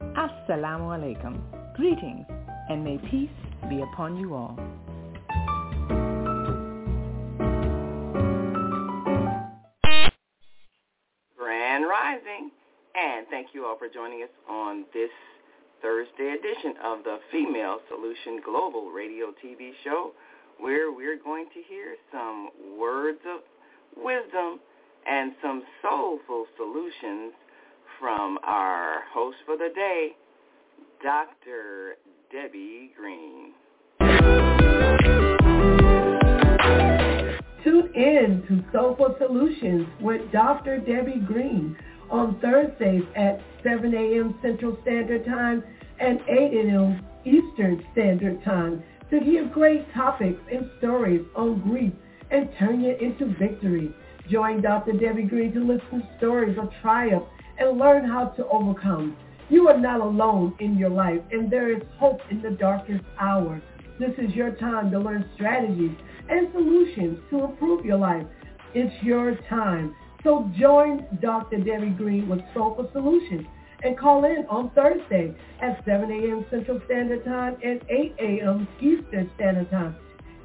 assalamu alaikum, greetings and may peace be upon you all. Grand Rising, and thank you all for joining us on this Thursday edition of the Female Solution Global Radio TV show, where we're going to hear some words of wisdom and some soulful solutions from our host for the day, Dr. Debbie Green. Tune in to Soulful Solutions with Dr. Debbie Green on Thursdays at 7 a.m. Central Standard Time and 8 a.m. Eastern Standard Time to hear great topics and stories on grief and turn it into victory. Join Dr. Debbie Green to listen to stories of triumph and learn how to overcome. You are not alone in your life, and there is hope in the darkest hour. This is your time to learn strategies and solutions to improve your life. It's your time. So join Dr. Debbie Green with Soulful Solutions and call in on Thursday at 7 a.m. Central Standard Time and 8 a.m. Eastern Standard Time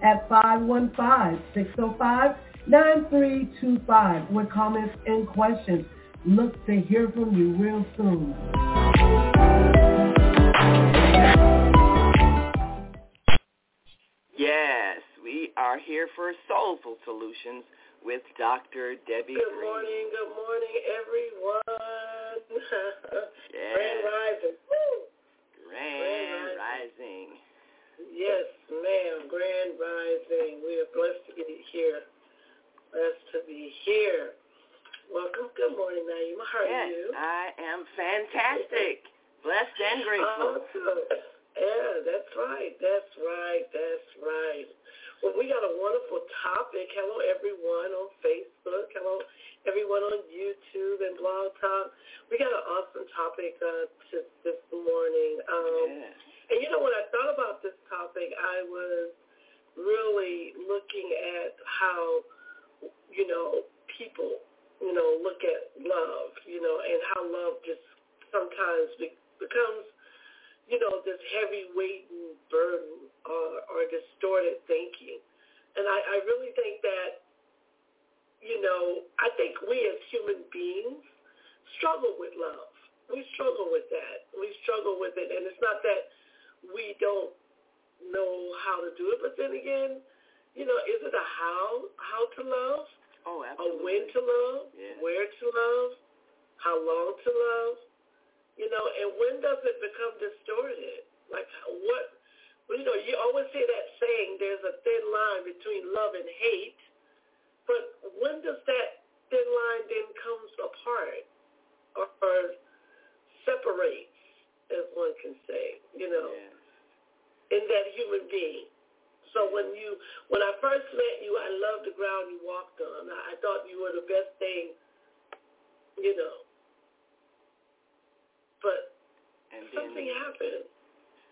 at 515-605-9325 with comments and questions. Look to hear from you real soon. Yes, we are here for Soulful Solutions with Dr. Debbie Good morning, good morning, everyone. yes. Grand Rising. Woo. Grand, Grand Rising. Yes, ma'am. Grand Rising. We are blessed to be here. Blessed to be here. Welcome. Good morning, Naima. How are yes, you? I am fantastic. Blessed and grateful. Awesome. Yeah, that's right. That's right. That's right. Well, we got a wonderful topic. Hello, everyone on Facebook. Hello, everyone on YouTube and Blog Talk. We got an awesome topic uh, to this morning. Um, yes. And you know, when I thought about this topic, I was really looking at how, you know, people, you know, look at love, you know, and how love just sometimes be- becomes you know, this heavy weight and burden or, or distorted thinking. And I, I really think that, you know, I think we as human beings struggle with love. We struggle with that. We struggle with it. And it's not that we don't know how to do it, but then again, you know, is it a how, how to love? Oh, absolutely. when to love? Yeah. Where to love? How long to love? You know, and when does it become distorted? Like what well, you know, you always hear that saying there's a thin line between love and hate. But when does that thin line then comes apart or, or separates, as one can say, you know, Yes. in that human being? So when you, when I first met you, I loved the ground you walked on. I, I thought you were the best thing, you know. But And something happened.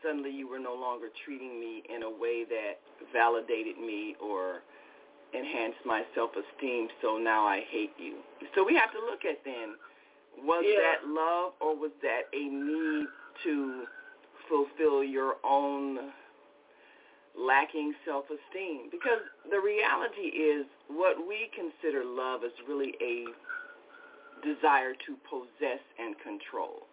suddenly you were no longer treating me in a way that validated me or enhanced my self-esteem, so now I hate you. So we have to look at then, was Yeah. that love or was that a need to fulfill your own lacking self-esteem? Because the reality is what we consider love is really a desire to possess and control,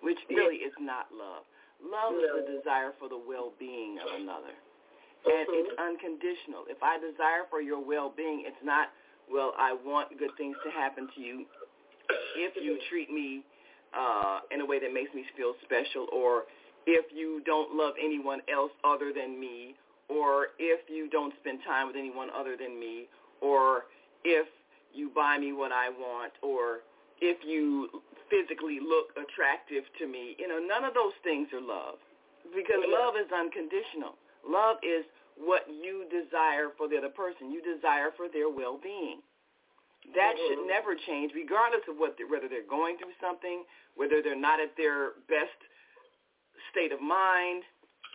which really is not love. Love is a desire for the well-being of another. And it's unconditional. If I desire for your well-being, it's not, well, I want good things to happen to you if you treat me uh, in a way that makes me feel special or if you don't love anyone else other than me or if you don't spend time with anyone other than me or if you buy me what I want or if you physically look attractive to me. You know, none of those things are love because Yeah. love is unconditional. Love is what you desire for the other person. You desire for their well-being. That should Mhm. never change, regardless of what whether they're going through something, whether they're not at their best state of mind,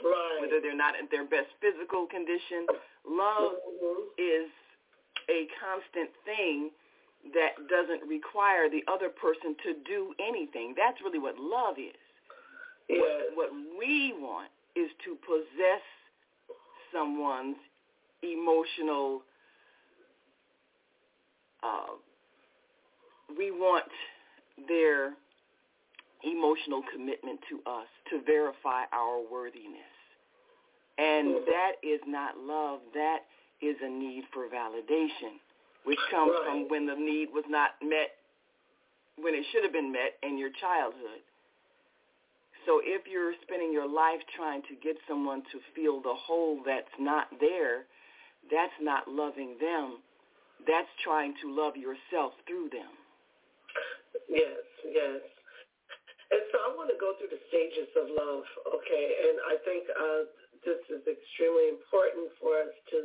Right. whether they're not at their best physical condition. Love Mhm. is a constant thing that doesn't require the other person to do anything. That's really what love is. Yes. What, what we want is to possess someone's emotional uh, we want their emotional commitment to us to verify our worthiness. And that is not love. That is a need for validation, which comes Right. from when the need was not met, when it should have been met in your childhood. So if you're spending your life trying to get someone to feel the hole that's not there, that's not loving them. That's trying to love yourself through them. Yes, yes. And so I want to go through the stages of love, okay? And I think uh, this is extremely important for us to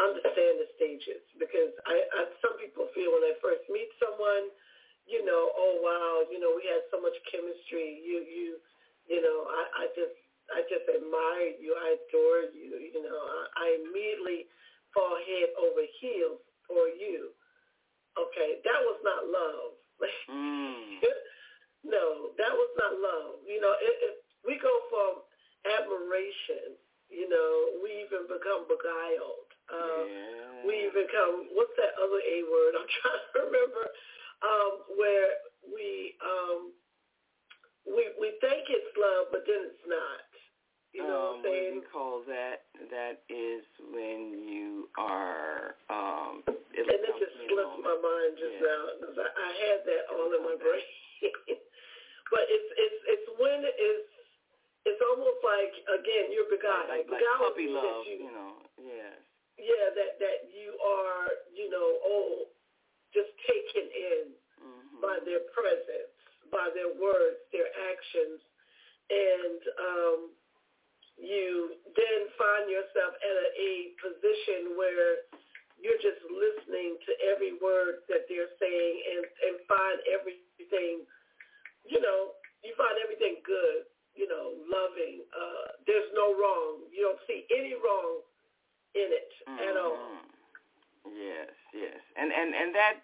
understand the stages because I, I some people feel when they first meet someone, you know, oh wow, you know, we had so much chemistry. You you you know, I, I just I just admire you. I adore you. You know, I, I immediately fall head over heels for you. Okay, that was not love. Mm. no, that was not love. You know, it, it, we go from admiration. You know, we even become beguiled. Uh, yeah. We become what's that other A word? I'm trying to remember. Um, where we um, we we think it's love, but then it's not. You know um, what I'm saying? What do you call that? That is when you are. Um, And it just to me in a slipped my mind just Yeah. now 'cause I, I had that all in my brain. but it's it's it's when it's it's almost like again you're beguiled. Like, like Beguiled puppy love, you, you know. Yes. yeah, that that you are you know oh just taken in Mm-hmm. by their presence, by their words, their actions, and um, you then find yourself at a, a position where you're just listening to every word that they're saying and, and find everything, you know, you find everything good, you know, loving. Uh, there's no wrong. You don't see any wrong in it at all. Mhm. Yes, yes, and and and that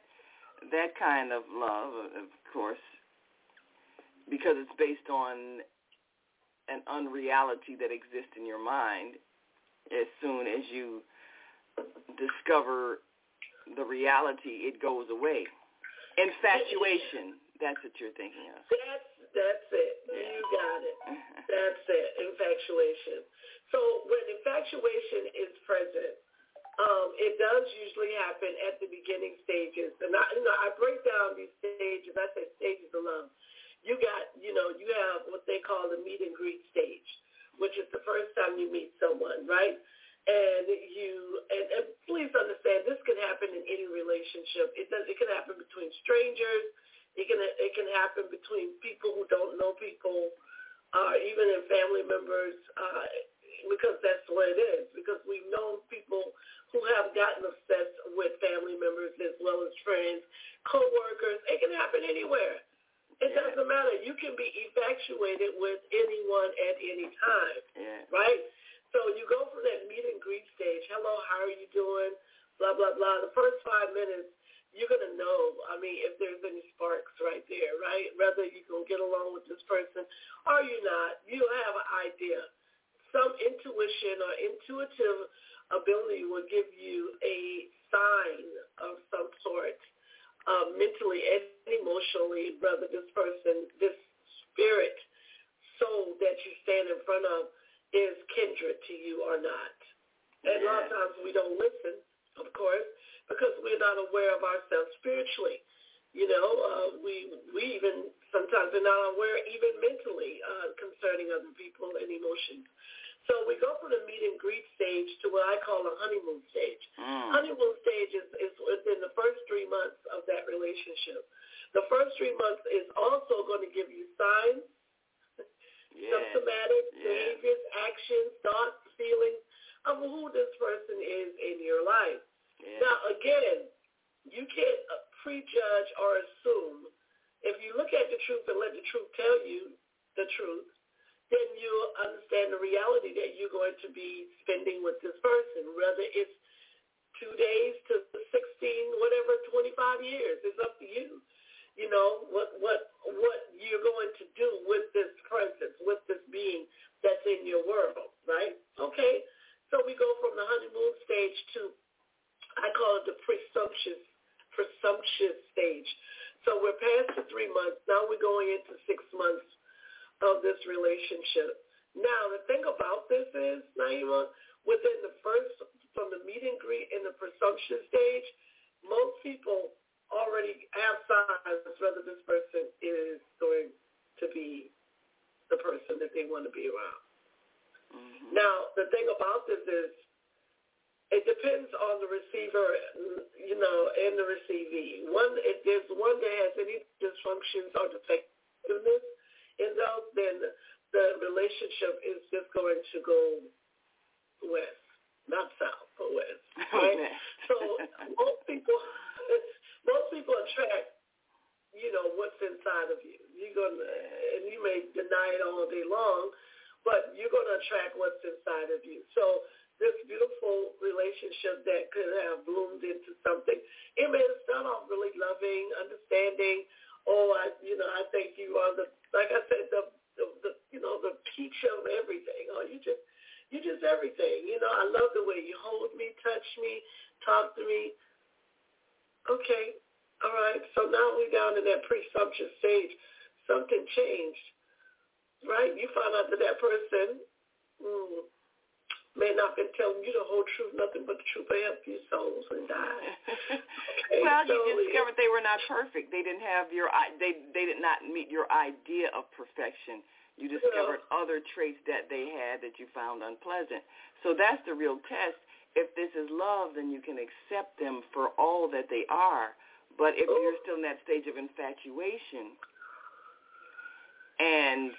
that kind of love, of course, because it's based on an unreality that exists in your mind, as soon as you discover the reality, it goes away. Infatuation, that's what you're thinking of. That's that's it. Yeah. You got it. That's it. Infatuation. So when infatuation is present, um, it does usually happen at the beginning stages. And I, you know, I break down these stages. I say stages of love. You got, you know, you have what they call the meet and greet stage, which is the first time you meet someone, right? And you, and, and please understand, this can happen in any relationship. It does. It can happen between strangers. It can it can happen between people who don't know people, uh, even in family members, uh, because that's the way it is. Because we've known people who have gotten obsessed with family members as well as friends, co-workers. It can happen anywhere. It yeah. doesn't matter. You can be infatuated with anyone at any time, yeah. right? So you go from that meet and greet stage. Hello, how are you doing? Blah blah blah. The first five minutes, you're gonna know. I mean, if there's any sparks right there, right? Whether you can get along with this person or you not, you have an idea. Some intuition or intuitive ability will give you a sign of some sort, uh, mentally and emotionally, whether this person, this spirit, soul that you stand in front of is kindred to you or not. And a lot of times we don't listen, of course, because we're not aware of ourselves spiritually. You know, uh, we we even sometimes are not aware even mentally uh, concerning other people and emotions. So we go from the meet and greet stage to what I call a honeymoon stage. Mm. Honeymoon stage is, is within the first three months of that relationship. The first three months is also going to give you signs, yes. symptomatic yes. behaviors, actions, thoughts, feelings of who this person is in your life. Yes. Now, again, you can't prejudge or assume. If you look at the truth and let the truth tell you the truth, then you'll understand the reality that you're going to be spending with this person, whether it's two days to 16, whatever, 25 years. It's up to you. You know, what, what, what you're going to do with this presence, with this being that's in your world, right? Okay. So we go from the honeymoon stage to, I call it the presumptuous, presumptuous stage. So we're past the three months. Now we're going into six months of this relationship. Now, the thing about this is, Naima, within the first, from the meet and greet in the presumption stage, most people already have signs whether this person is going to be the person that they want to be around. Mm-hmm. Now, the thing about this is, it depends on the receiver, you know, and the receivee. One, if there's one that has any dysfunctions or defectiveness, in those, then the relationship is just going to go west, not south, but west. Right? so most people, most people attract, you know, what's inside of you. You're gonna, and you may deny it all day long, but you're gonna attract what's inside of you. So this beautiful relationship that could have bloomed into something. It may have started off really loving, understanding. Oh, I, you know, I think you are the like I said, the, the, the you know the peach of everything. Oh, you just you just everything. You know, I love the way you hold me, touch me, talk to me. Okay, all right. So now we're down to that presumptuous stage. Something changed, right? You find out that that person. Mm, may not been telling you the whole truth, nothing but the truth will help your souls and die. Okay, well, so, you discovered they were not perfect. They didn't have your they they did not meet your idea of perfection. You discovered yeah. other traits that they had that you found unpleasant. So that's the real test. If this is love, then you can accept them for all that they are. But if Ooh. you're oh. still in that stage of infatuation and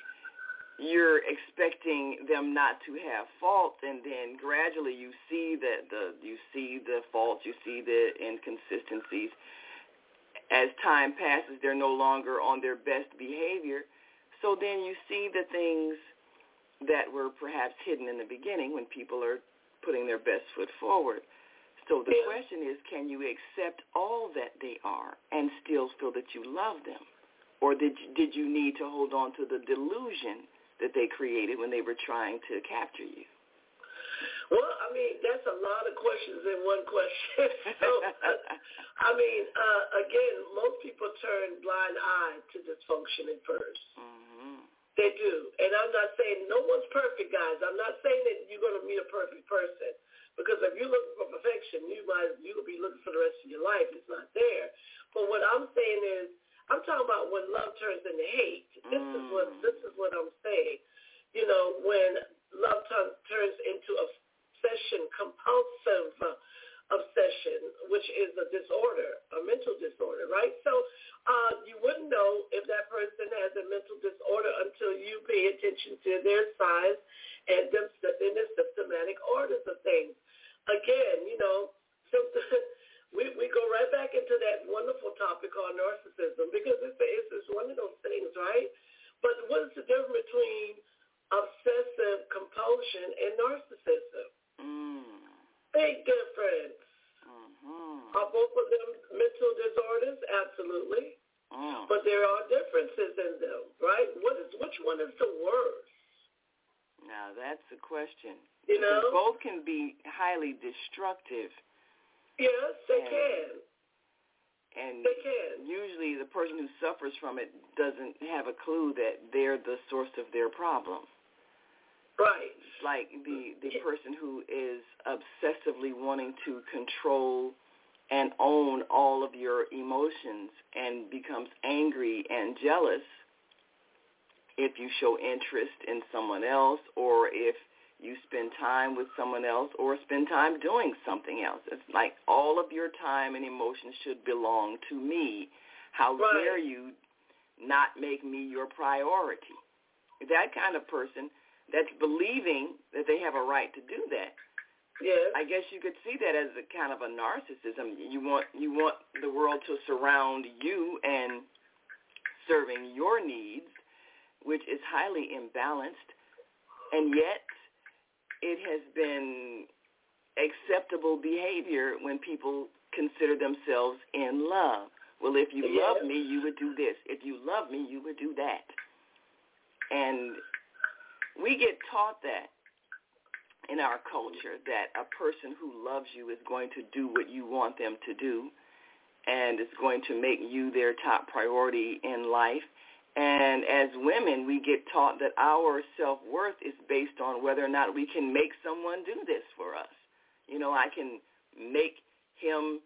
you're expecting them not to have fault and then gradually you see that the you see the faults you see the inconsistencies. As time passes they're no longer on their best behavior. So then you see the things that were perhaps hidden in the beginning when people are putting their best foot forward. So the question is can you accept all that they are and still feel that you love them? Or did you, did you need to hold on to the delusion that they created when they were trying to capture you? Well, I mean, that's a lot of questions in one question. so, I mean, uh, again, most people turn blind eye to dysfunction at 1st mm-hmm. They do. And I'm not saying no one's perfect, guys. I'm not saying that you're going to meet a perfect person. Because if you're looking for perfection, you might you'll be looking for the rest of your life. It's not there. But what I'm saying is, I'm talking about when love turns into hate. This mm. is what this is what I'm saying. You know, when love t- turns into obsession, compulsive obsession, which is a disorder, a mental disorder, right? So uh, you wouldn't know if that person has a mental disorder until you pay attention to their size and them in the symptomatic orders of things. Again, you know, we we go right back into that wonderful topic called narcissism because it's, it's, it's one of those things, right? But what is the difference between obsessive compulsion and narcissism? Mm. Big difference. Mm-hmm. Are both of them mental disorders? Absolutely. Mm. But there are differences in them, right? What is which one is the worst? Now that's the question. You know, because both can be highly destructive. Yes, they and, can. And they can. usually the person who suffers from it doesn't have a clue that they're the source of their problem. Right. It's like the the person who is obsessively wanting to control and own all of your emotions and becomes angry and jealous if you show interest in someone else or if you spend time with someone else or spend time doing something else. It's like all of your time and emotions should belong to me. How right. dare you not make me your priority? That kind of person that's believing that they have a right to do that. Yes. I guess you could see that as a kind of a narcissism. You want you want the world to surround you and serving your needs, which is highly imbalanced, and yet it has been acceptable behavior when people consider themselves in love. Well, if you yes. love me, you would do this. If you love me, you would do that. And we get taught that in our culture that a person who loves you is going to do what you want them to do and is going to make you their top priority in life. And as women, we get taught that our self-worth is based on whether or not we can make someone do this for us. You know, I can make him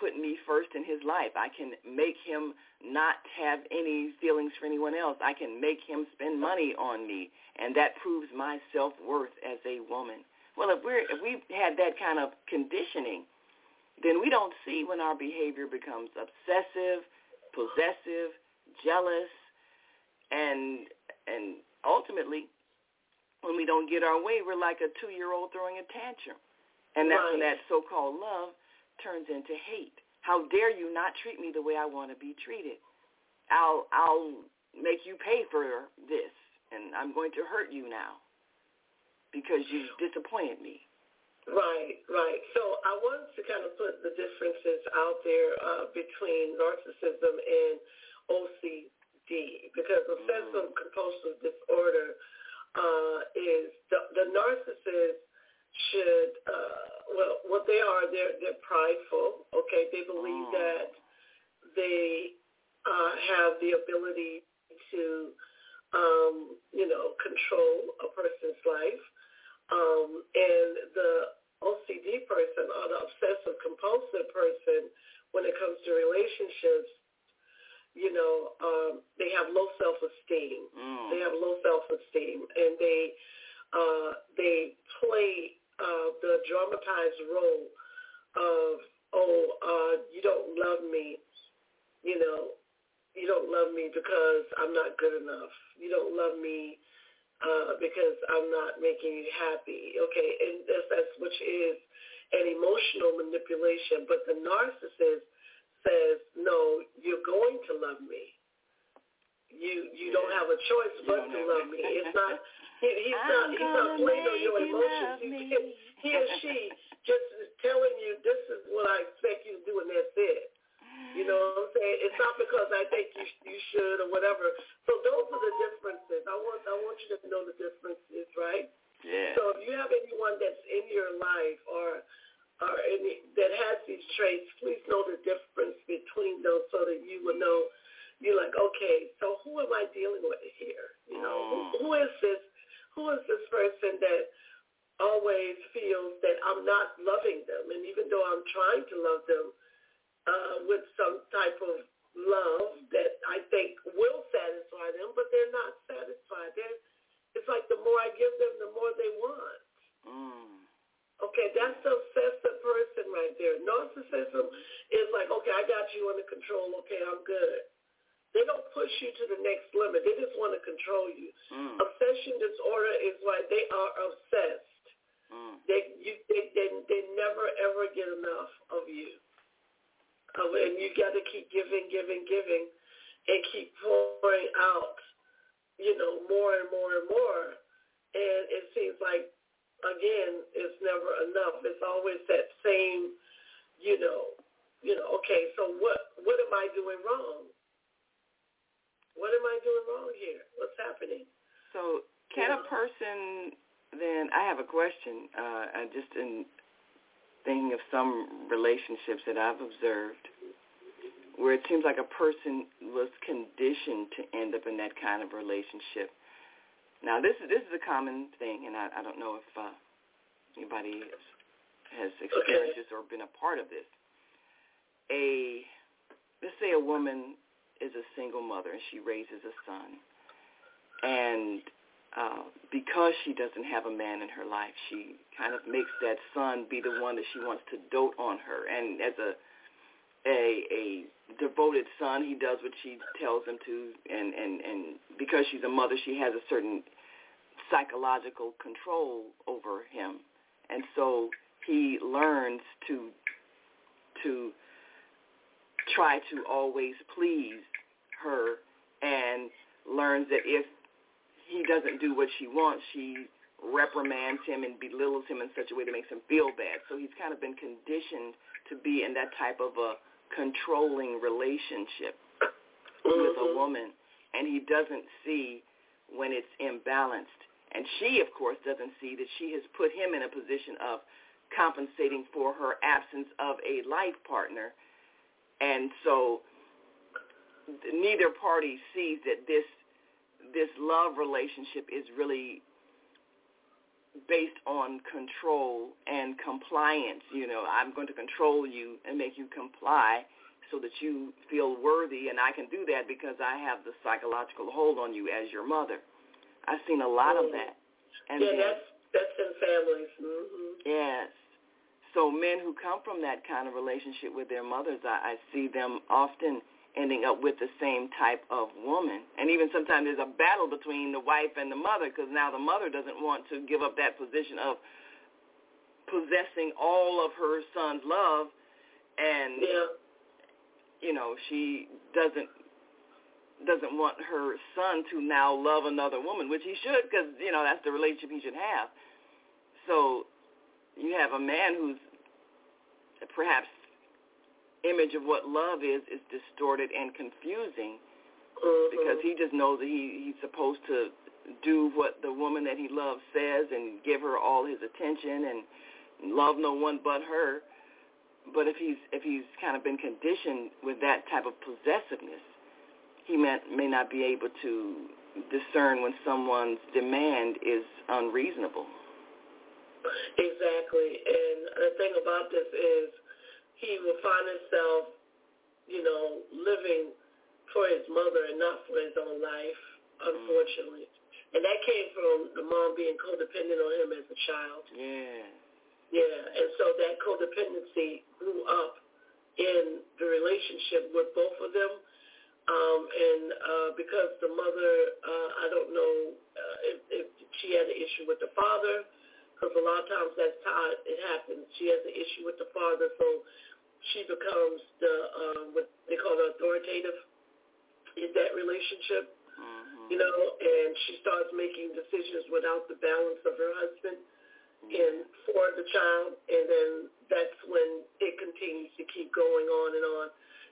put me first in his life. I can make him not have any feelings for anyone else. I can make him spend money on me, and that proves my self-worth as a woman. Well, if we're if we've had that kind of conditioning, then we don't see when our behavior becomes obsessive, possessive, jealous, and and ultimately when we don't get our way, we're like a two-year-old throwing a tantrum. And that's right. when that so-called love turns into hate. How dare you not treat me the way I want to be treated? I'll I'll make you pay for this, and I'm going to hurt you now because you disappointed me. Right, right. So I wanted to kind of put the differences out there uh, between narcissism and OCD because obsessive compulsive disorder uh, is the, the narcissist should uh, well what they are they're they're prideful okay they believe Oh. that they uh, have the ability to um, you know control a person's life um, and the OCD person or the obsessive compulsive person when it comes to relationships you know um, they have low self esteem Mm. they have low self esteem and they uh, they play uh, the dramatized role of, oh, uh, you don't love me, you know, you don't love me because I'm not good enough. You don't love me uh, because I'm not making you happy. Okay, and that's, that's which is an emotional manipulation. But the narcissist says, no, you're going to love me. You you don't have a choice You but to love me. It's not he, he's I'm not he's not playing on your make you emotions. He, he or she just is telling you this is what I expect you to do and that's it. You know what I'm saying? It's not because I think you you should or whatever. So those are the differences. I want I want you to know the differences, right? Yeah. So if you have anyone that's in your life or or any that has these traits, please know the difference between those so that you will know you're like, okay, so who am I dealing with here? You know, Mm. who, who is this who is this person that always feels that I'm not loving them and even though I'm trying to love them uh, with some type of love that I think will satisfy them, but they're not satisfied. They're, it's like the more I give them, the more they want. Mm. Okay, that's the obsessive person right there. Narcissism is like, okay, I got you under control. Okay, I'm good. They don't push you to the next limit. They just want to control you. Mm. Obsession disorder is like they are obsessed. Mm. They you they they, they never ever get enough of you. Uh, and you got to keep giving, giving, giving, and keep pouring out, you know, more and more and more. And it seems like, again, it's never enough. It's always that same, you know, you know. Okay, so what what am I doing wrong? What am I doing wrong here? What's happening? So can a person then? I have a question. Uh, I just in thinking of some relationships that I've observed where it seems like a person was conditioned to end up in that kind of relationship. Now, this is this is a common thing, and I, I don't know if uh, anybody has, experienced this or been a part of this. A let's say a woman is a single mother and she raises a son, and uh, because she doesn't have a man in her life, she kind of makes that son be the one that she wants to dote on her. And as a a a devoted son, he does what she tells him to, and and and because she's a mother, she has a certain psychological control over him, and so he learns to to try to always please her, and learns that if he doesn't do what she wants, she reprimands him and belittles him in such a way that makes him feel bad. So he's kind of been conditioned to be in that type of a controlling relationship with a mm-hmm. woman, and he doesn't see when it's imbalanced. And she, of course, doesn't see that she has put him in a position of compensating for her absence of a life partner. And so neither party sees that this this love relationship is really based on control and compliance. You know, I'm going to control you and make you comply so that you feel worthy, and I can do that because I have the psychological hold on you as your mother. I've seen a lot of that. And yeah, then, that's that's in families. Mm-hmm. Yes. So men who come from that kind of relationship with their mothers, I, I see them often ending up with the same type of woman. And even sometimes there's a battle between the wife and the mother because now the mother doesn't want to give up that position of possessing all of her son's love and Yeah. you know she doesn't doesn't want her son to now love another woman which he should because you know that's the relationship he should have so you have a man who's perhaps image of what love is is distorted and confusing Mm-hmm. because he just knows that he he's supposed to do what the woman that he loves says and give her all his attention and love no one but her but if he's if he's kind of been conditioned with that type of possessiveness he may may not be able to discern when someone's demand is unreasonable Exactly. And the thing about this is he will find himself, you know, living for his mother and not for his own life, unfortunately. Mm. And that came from the mom being codependent on him as a child. yeah Yeah. And so that codependency grew up in the relationship with both of them. Um, and uh, because the mother, uh, I don't know uh, if, if she had an issue with the father, because a lot of times that's how it happens. She has an issue with the father, so she becomes the uh, what they call the authoritative in that relationship, mhm you know, and she starts making decisions without the balance of her husband and for the child, and then that's when it continues to keep going on and on.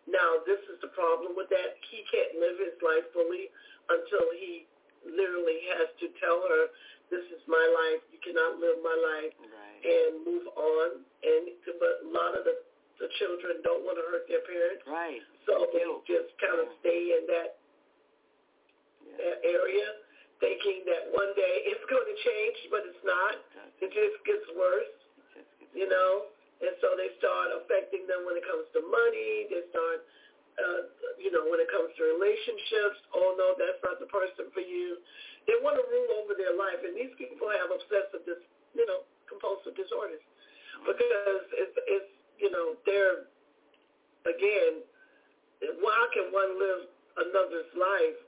Now, this is the problem with that. He can't live his life fully until he literally has to tell her, this is my life. You cannot live my life right. and move on. And but a lot of the, the children don't want to hurt their parents. Right. So they just kind of stay in that, yeah. that area thinking that one day it's going to change, but it's not. It just gets worse, it just gets you know and so they start affecting them when it comes to money. They start, uh, you know, when it comes to relationships. Oh no, that's not the person for you. They want to rule over their life, and these people have obsessive, dis, you know, compulsive disorders because it's, it's you know, they're, again, how can one live another's life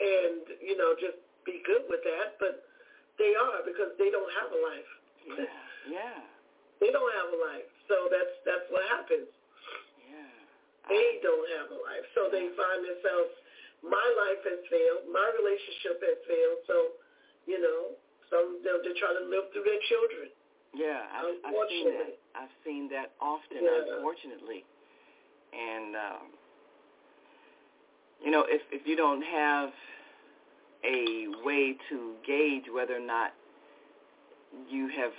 and, you know, just be good with that? But they are because they don't have a life. Yeah, yeah. They don't have a life. So that's that's what happens. Yeah. They don't have a life. So yeah. they find themselves, my life has failed, my relationship has failed. So, you know, some they're, they're trying to live through their children. Yeah, I've, I've seen that. I've seen that often, yeah. unfortunately. And um, you know, if if you don't have a way to gauge whether or not you have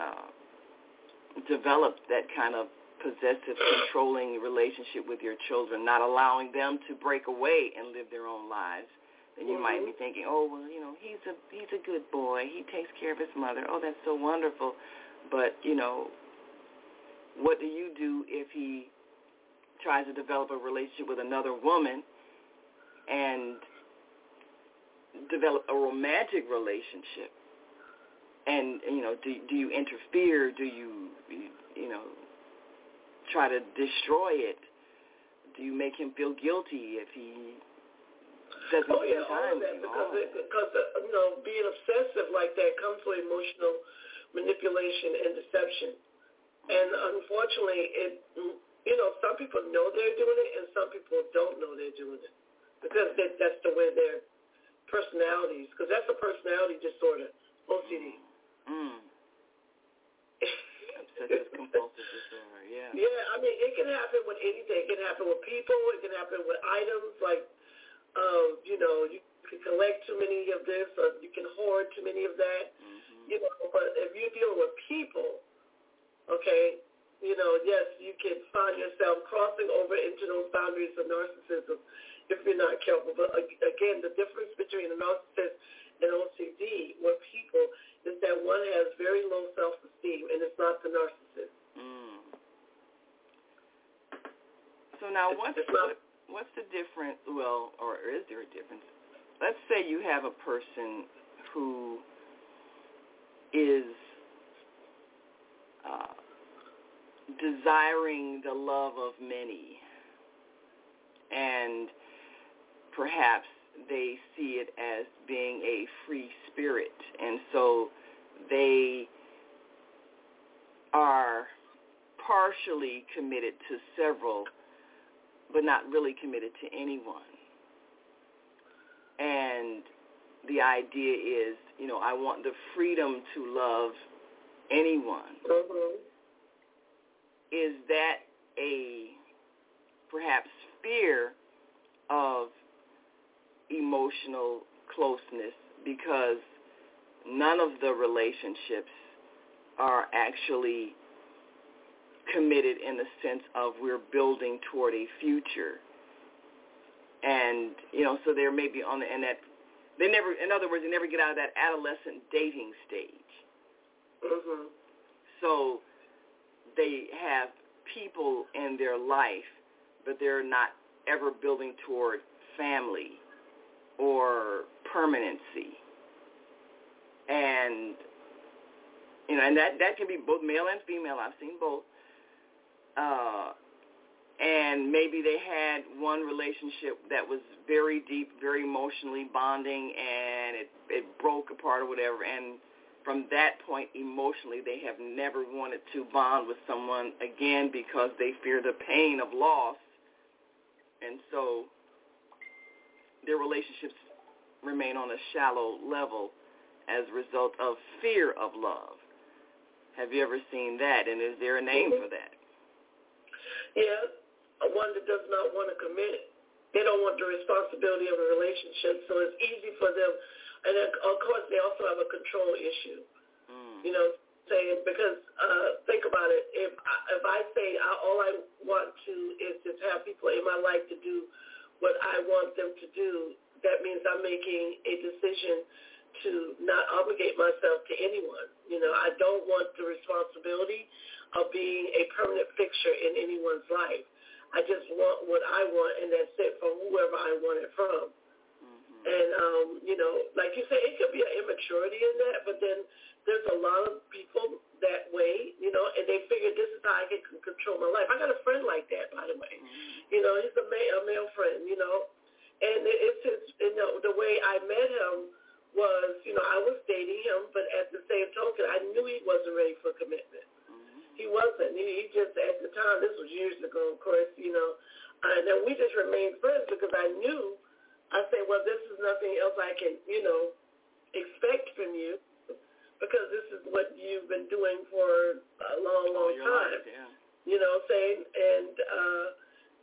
uh, developed that kind of possessive, controlling relationship with your children, not allowing them to break away and live their own lives, then you mm-hmm. might be thinking, oh well, you know, he's a he's a good boy. He takes care of his mother. Oh, that's so wonderful. But you know, what do you do if he tries to develop a relationship with another woman and develop a romantic relationship? And you know, do do you interfere? Do you you know try to destroy it? Do you make him feel guilty if he doesn't oh, yeah, all of that because it, because uh, you know being obsessive like that comes with emotional manipulation and deception. And unfortunately, it you know some people know they're doing it, and some people don't know they're doing it because that, that's the way their personalities. Because that's a personality disorder, OCD. Mm. Obsessive compulsive disorder. Yeah. Yeah, I mean it can happen with anything. It can happen with people. It can happen with items like, uh, you know, you can collect too many of this, or you can hoard too many of that. Mm-hmm. You know, but if you're dealing with people okay, you know, yes, you can find yourself crossing over into those boundaries of narcissism if you're not careful. But again, the difference between a narcissist and OCD with people is that one has very low self-esteem, and it's not the narcissist. Mm. So now, what's what, what's the difference? Well, or is there a difference? Let's say you have a person who is uh, desiring the love of many. And perhaps they see it as being a free spirit. And so they are partially committed to several, but not really committed to anyone. And the idea is, you know, I want the freedom to love anyone. Mm-hmm. Is that a perhaps fear of emotional closeness because none of the relationships are actually committed in the sense of we're building toward a future. And, you know, so there may be on the, and that, they never, in other words, they never get out of that adolescent dating stage. Mm-hmm. So they have people in their life, but they're not ever building toward family or permanency. And you know, and that that can be both male and female. I've seen both. Uh, and maybe they had one relationship that was very deep, very emotionally bonding, and it it broke apart or whatever. And from that point emotionally they have never wanted to bond with someone again because they fear the pain of loss and so their relationships remain on a shallow level as a result of fear of love have you ever seen that and is there a name mm-hmm. for that yeah one that does not want to commit they don't want the responsibility of a relationship so it's easy for them and then, of course, they also have a control issue. Mm. You know, saying because uh, think about it. If I, if I say I, all I want to is to have people in my life to do what I want them to do, that means I'm making a decision to not obligate myself to anyone. You know, I don't want the responsibility of being a permanent fixture in anyone's life. I just want what I want, and that's it from whoever I want it from. Mm-hmm. And um, you know, like you say, it could be an immaturity in that, but then there's a lot of people that way, you know, and they figure this is how I can control my life. I got a friend like that, by the way. Mm-hmm. You know, he's a male, a male friend, you know, and it's his, you know, the way I met him was, you know, I was dating him, but at the same token, I knew he wasn't ready for commitment. Mm-hmm. He wasn't. He, he just, at the time, this was years ago, of course, you know, and then we just remained friends because I knew, I said, well, this is nothing else I can, you know, expect from you because this is what you've been doing for a long, long All time. life, yeah. You know what I'm saying? And, uh,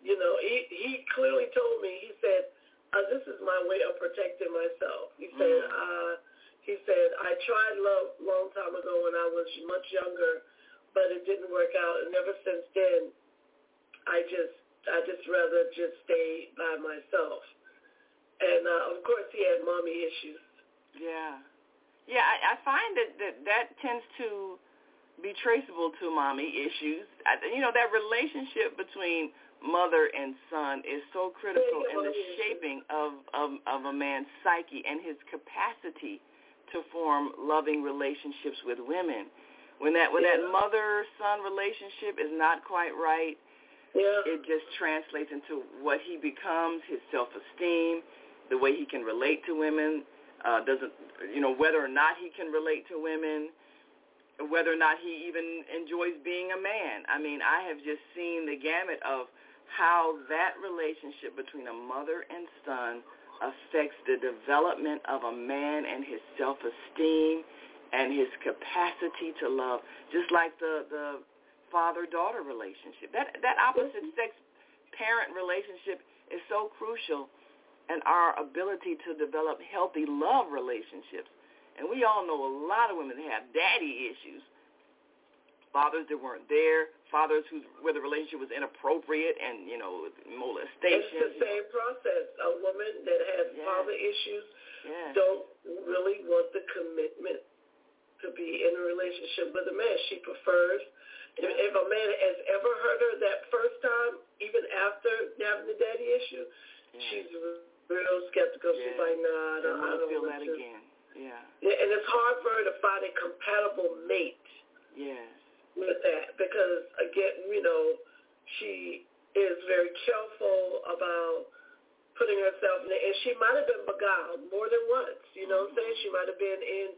you know, he, he clearly told me, he said, uh, this is my way of protecting myself. He said, Mm. uh, he said, I tried love a long time ago when I was much younger, but it didn't work out. And ever since then, I just, I just rather just stay by myself. And, uh, of course, he had mommy issues. Yeah. Yeah, I, I find that, that that tends to be traceable to mommy issues. I, you know, that relationship between mother and son is so critical in the shaping of, of, of a man's psyche and his capacity to form loving relationships with women. When that when that mother son relationship is not quite right, Yeah. it just translates into what he becomes, his self-esteem, the way he can relate to women, uh, doesn't, you know, whether or not he can relate to women, whether or not he even enjoys being a man. I mean, I have just seen the gamut of how that relationship between a mother and son affects the development of a man and his self-esteem and his capacity to love, just like the, the father-daughter relationship. That, that opposite sex parent relationship is so crucial in our ability to develop healthy love relationships. And we all know a lot of women that have daddy issues, fathers that weren't there, fathers who where the relationship was inappropriate and you know molestation. It's the same process. A woman that has Yeah. father issues Yeah. don't really want the commitment to be in a relationship with a man. She prefers if, if a man has ever hurt her that first time, even after having the daddy issue, yeah. she's real skeptical. She's Yeah. like, nah, I don't, I don't feel that to. again. Yeah. Yeah, and it's hard for her to find a compatible mate Yes. with that because again, you know, she is very careful about putting herself in it. And she might have been beguiled more than once. You know what I'm saying? She might have been in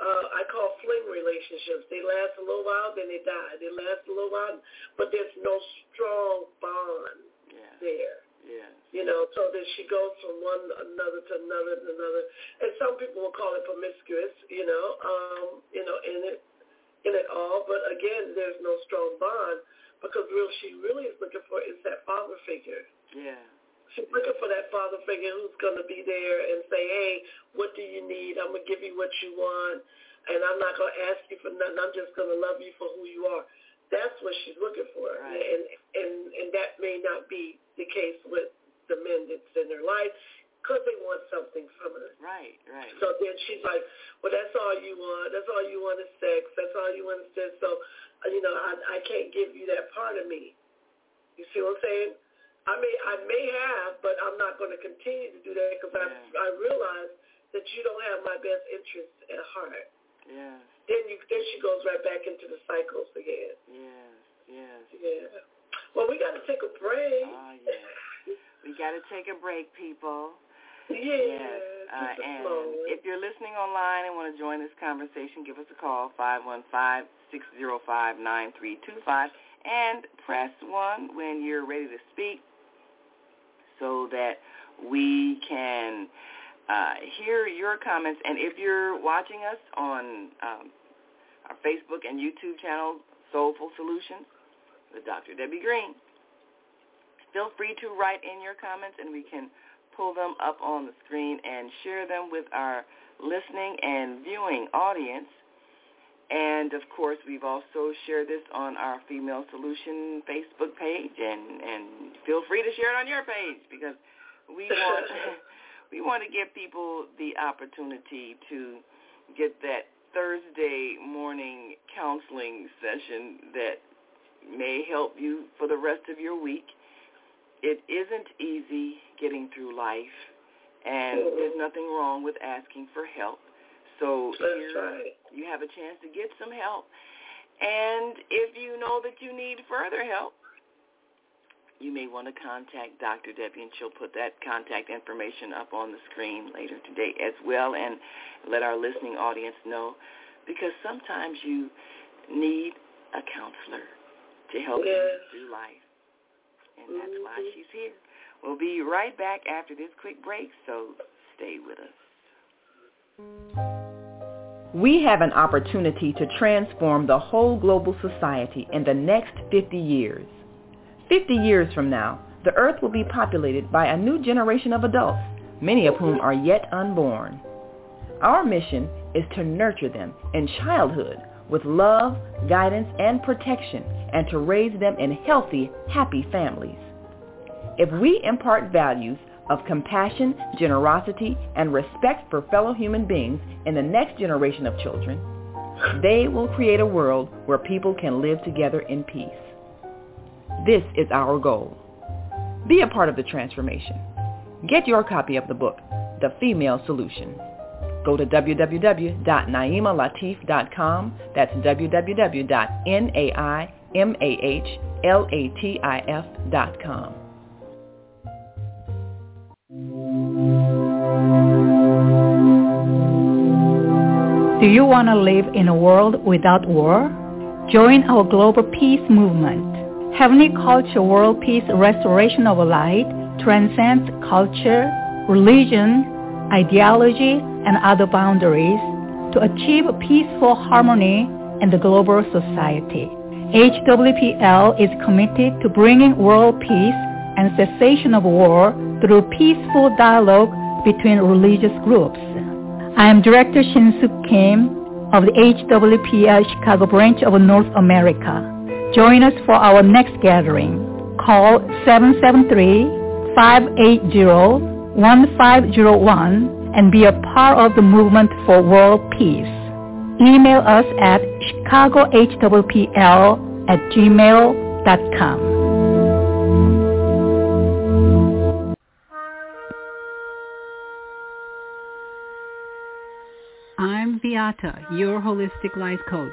uh I call fling relationships. They last a little while, then they die. They last a little while, but there's no strong bond Yeah. there. Yes. You know, so that she goes from one another to another to another. And some people will call it promiscuous, you know, um, you know, in it in it all. But again, there's no strong bond because real she really is looking for is that father figure. Yeah. She's looking for that father figure who's going to be there and say, hey, what do you need? I'm going to give you what you want, and I'm not going to ask you for nothing. I'm just going to love you for who you are. That's what she's looking for. Right. And, and, and that may not be the case with the men that's in her life because they want something from her. Right. Right. So then she's like, well, that's all you want. That's all you want is sex. That's all you want is this. So, you know, I, I can't give you that part of me. You see what I'm saying? I may, I may have, but I'm not going to continue to do that because Yeah. I, I realize that you don't have my best interest at heart. Yes. Then you, then she goes right back into the cycles again. Yes. Yes. Yeah. Well, we got to take a break. Oh, yes. We got to take a break, people. Yeah. Yes. Uh, and if you're listening online and want to join this conversation, give us a call, 515-605-9325, and press 1 when you're ready to speak so that we can uh, hear your comments. And if you're watching us on um, our Facebook and YouTube channel, Soulful Solutions, with Dr. Debbie Green, feel free to write in your comments and we can pull them up on the screen and share them with our listening and viewing audience. And of course, we've also shared this on our Female Solution Facebook page, and and feel free to share it on your page because we want we want to give people the opportunity to get that Thursday morning counseling session that may help you for the rest of your week. It isn't easy getting through life, and mm-hmm. there's nothing wrong with asking for help. So here right. you have a chance to get some help. And if you know that you need further help, you may want to contact Dr. Debbie, and she'll put that contact information up on the screen later today as well, and let our listening audience know, because sometimes you need a counselor to help yes. you through life. And that's mm-hmm. why she's here. We'll be right back after this quick break, so stay with us. We have an opportunity to transform the whole global society in the next 50 years. 50 years from now, the earth will be populated by a new generation of adults, many of whom are yet unborn. Our mission is to nurture them in childhood with love, guidance, and protection, and to raise them in healthy, happy families. If we impart values of compassion, generosity, and respect for fellow human beings in the next generation of children, they will create a world where people can live together in peace. This is our goal. Be a part of the transformation. Get your copy of the book, The Female Solution. Go to www.naimalatif.com. That's www.naimalatif.com. Do you want to live in a world without war? Join our global peace movement. Heavenly Culture World Peace Restoration of Light transcends culture, religion, ideology, and other boundaries to achieve peaceful harmony in the global society. HWPL is committed to bringing world peace and cessation of war through peaceful dialogue between religious groups. I am Director Shin-Suk Kim of the HWPL Chicago branch of North America. Join us for our next gathering. Call 773-580-1501 and be a part of the movement for world peace. Email us at chicagohwpl at gmail.com. I'm Beata, your holistic life coach.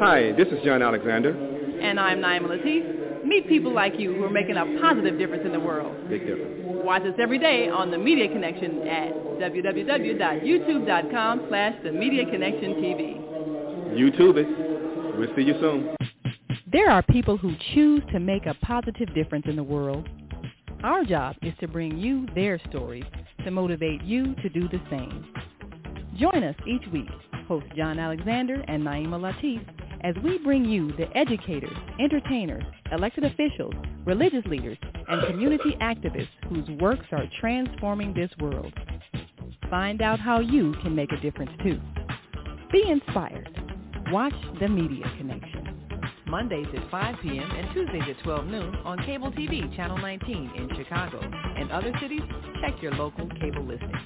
Hi, this is John Alexander. And I'm Naima Latif. Meet people like you who are making a positive difference in the world. Big difference. Watch us every day on The Media Connection at www.youtube.com slash The Media Connection TV. YouTube it. We'll see you soon. There are people who choose to make a positive difference in the world. Our job is to bring you their stories to motivate you to do the same. Join us each week, host John Alexander and Naima Latif as we bring you the educators, entertainers, elected officials, religious leaders, and community activists whose works are transforming this world. Find out how you can make a difference too. Be inspired. Watch The Media Connection. Mondays at 5 p.m. and Tuesdays at 12 noon on Cable TV Channel 19 in Chicago. and other cities, check your local cable listings.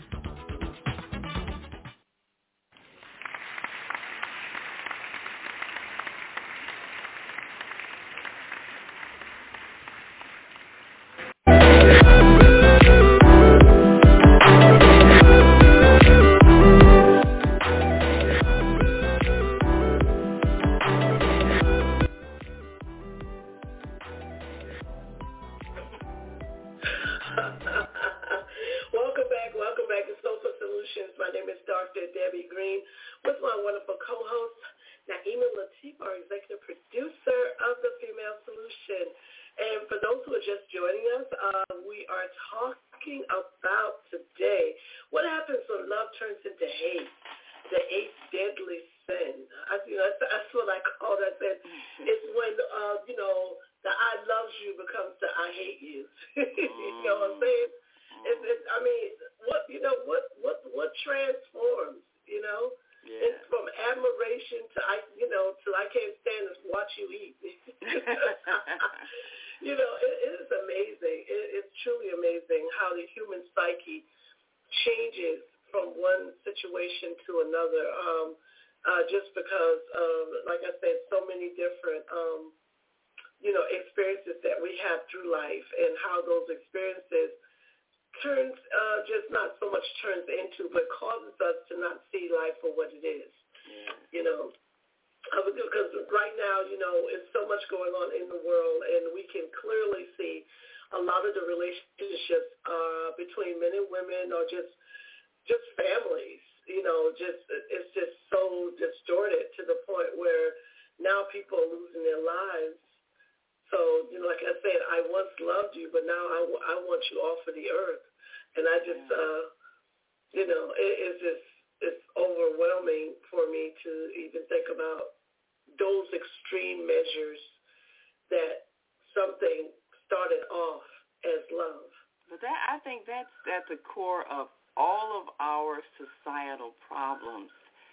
That's at the core of all of our societal problems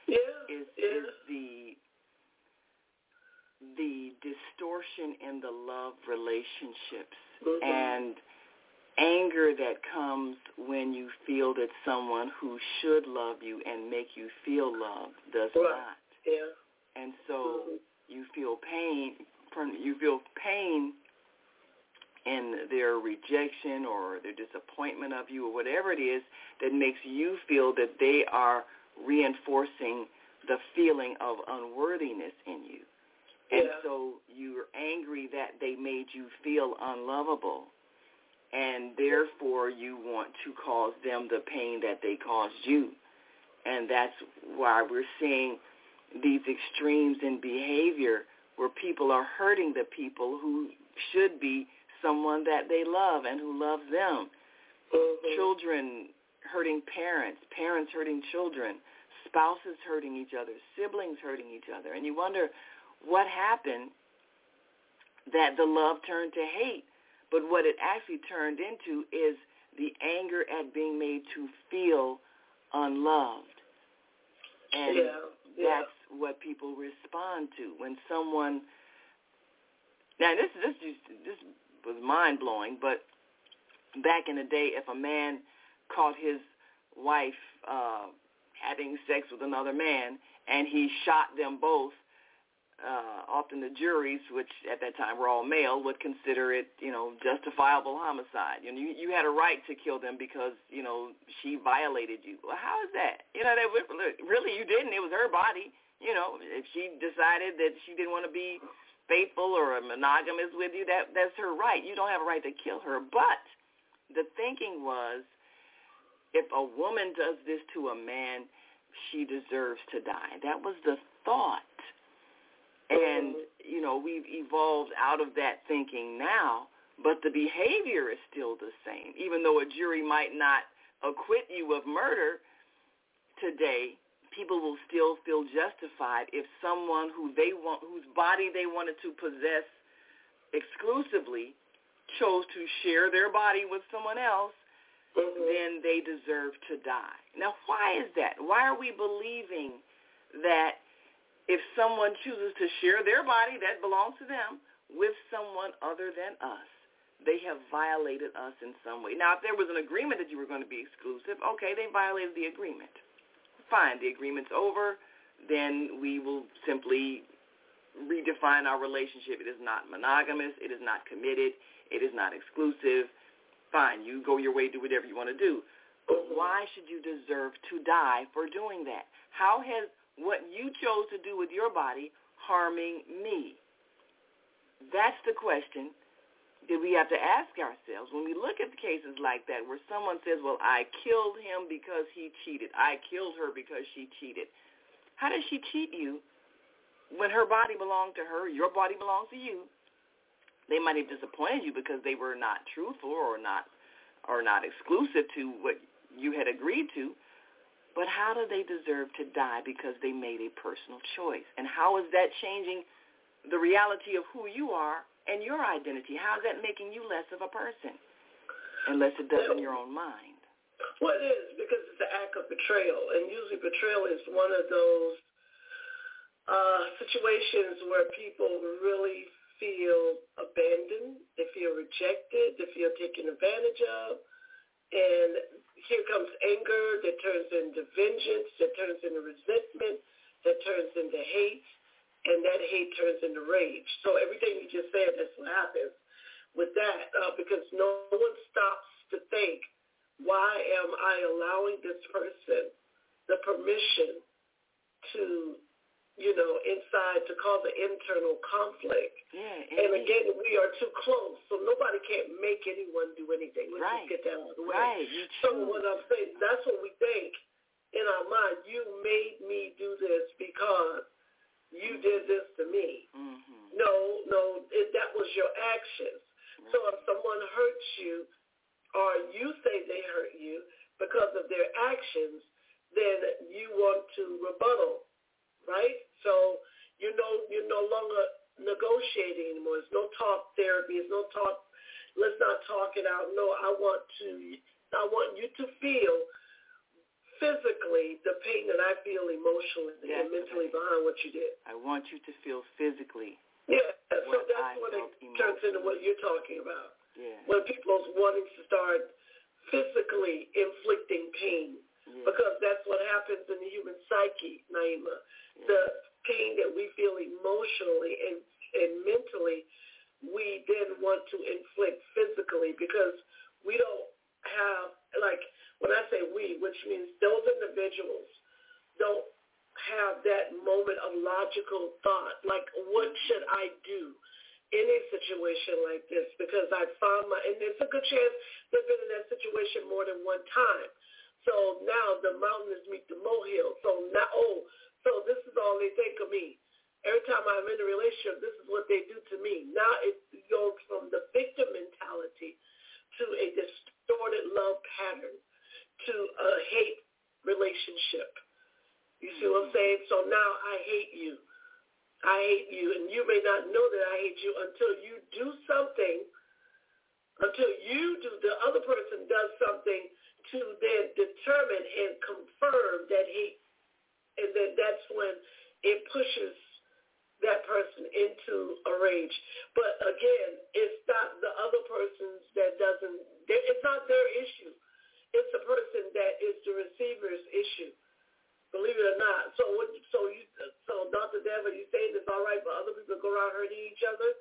Yeah, is yeah. is the the distortion in the love relationships Mhm. and anger that comes when you feel that someone who should love you and make you feel loved does Right. not. Yeah. And so Mhm. you feel pain from you feel pain in their rejection or their disappointment of you or whatever it is that makes you feel that they are reinforcing the feeling of unworthiness in you. And so you're angry that they made you feel unlovable. And therefore you want to cause them the pain that they caused you. And that's why we're seeing these extremes in behavior where people are hurting the people who should be someone that they love and who loves them. Mhm. Children hurting parents, parents hurting children, spouses hurting each other, siblings hurting each other. And you wonder what happened that the love turned to hate. But what it actually turned into is the anger at being made to feel unloved. And yeah. Yeah. that's what people respond to when someone now this this this was mind blowing but back in the day if a man caught his wife uh having sex with another man and he shot them both uh often the juries which at that time were all male would consider it you know justifiable homicide. You know you, you had a right to kill them because you know she violated you. Well how is that? You know that really you didn't. It was her body. You know if she decided that she didn't want to be faithful or a monogamous with you that that's her right. You don't have a right to kill her. But the thinking was if a woman does this to a man she deserves to die. That was the thought. And mm-hmm. you know we've evolved out of that thinking now but the behavior is still the same. Even though a jury might not acquit you of murder today people will still feel justified if someone who they want whose body they wanted to possess exclusively chose to share their body with someone else Mhm. then they deserve to die. Now, why is that? Why are we believing that if someone chooses to share their body that belongs to them with someone other than us, they have violated us in some way? Now, if there was an agreement that you were going to be exclusive, okay, they violated the agreement. Fine, the agreement's over. Then we will simply redefine our relationship. It is not monogamous. It is not committed. It is not exclusive fine, you go your way, do whatever you want to do. But why should you deserve to die for doing that? How has what you chose to do with your body harming me? That's the question that we have to ask ourselves when we look at cases like that where someone says, well, I killed him because he cheated. I killed her because she cheated. How does she cheat you when her body belonged to her, your body belongs to you? They might have disappointed you because they were not truthful or not or not exclusive to what you had agreed to. But how do they deserve to die because they made a personal choice? And how is that changing the reality of who you are and your identity. How is that making you less of a person? Unless it does in your own mind. Well, it is because it's an act of betrayal, and usually betrayal is one of those uh, situations where people really feel abandoned, they feel rejected, they feel taken advantage of, and here comes anger that turns into vengeance, that turns into resentment, that turns into hate, and that hate turns into rage. So everything you just said, that's what happens with that, uh, because no one stops to think, why am I allowing this person the permission to, you know, inside to cause an internal conflict? Yeah, and again, we are too close, so nobody can't make anyone do anything. Let's right. just get that out of the way. Right. So what I'm saying, that's what we think in our mind. You made me do this because you did this to me. Mm-hmm. No, no, it, that was your actions. Right. So if someone hurts you or you say they hurt you because of their actions, then you want to rebuttal, right? So you know you're no longer negotiating anymore. It's no talk therapy. It's no talk. Let's not talk it out. No, I want to. I want you to feel physically the pain that I feel emotionally yes, and mentally okay. behind what you did. I want you to feel physically. Yeah, what so that's I when it turns into what you're talking about. Yeah. When people's wanting to start physically inflicting pain. yeah. Because that's what happens in the human psyche, Naima. yeah. The pain that we feel emotionally and, and mentally, we then want to inflict physically because we don't have, like, when I say we, which means those individuals don't have that moment of logical thought, like what should I do in a situation like this? Because I found my, and it's a good chance they've been in that situation more than one time. So now the mountains meet the molehill. So now, oh, so this is all they think of me. Every time I'm in a relationship, this is what they do to me. Now it goes from the victim mentality to a distorted love pattern to a hate relationship. You see what I'm mm-hmm. saying? So now I hate you. I hate you, and you may not know that I hate you until you do something, until you do, the other person does something to then determine and confirm that hate, and then that's when it pushes that person into a rage. But again, it's not the other person's that doesn't, it's not their issue. It's the person that is the receiver's issue. Believe it or not. So what, so you, so Dr. Deb, are you saying it's all right for other people go around hurting each other?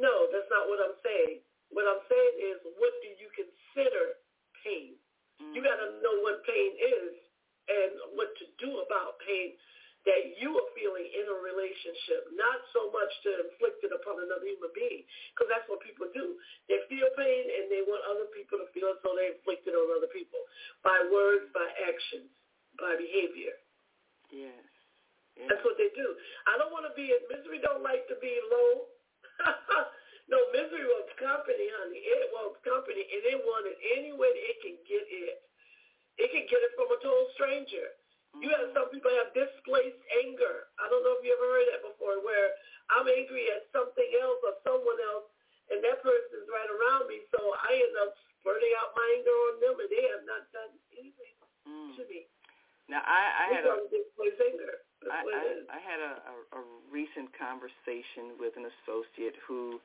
No, that's not what I'm saying. What I'm saying is, what do you consider pain? Mm-hmm. You got to know what pain is and what to do about pain that you are feeling in a relationship, not so much to inflict it upon another human being, because that's what people do. They feel pain and they want other people to feel it, so they inflict it on other people by words, by actions, by behavior. Yes. yes. That's what they do. I don't want to be in misery. Don't like to be alone. no, misery wants company, honey. It wants company, and it wants it any way it can get it. It can get it from a total stranger. You have some people have displaced anger. I don't know if you ever heard that before, where I'm angry at something else or someone else, and that person is right around me, so I end up spurting out my anger on them, and they have not done anything Mm. to me. Now I, I had a displaced anger. I, I. I had a, a, a recent conversation with an associate who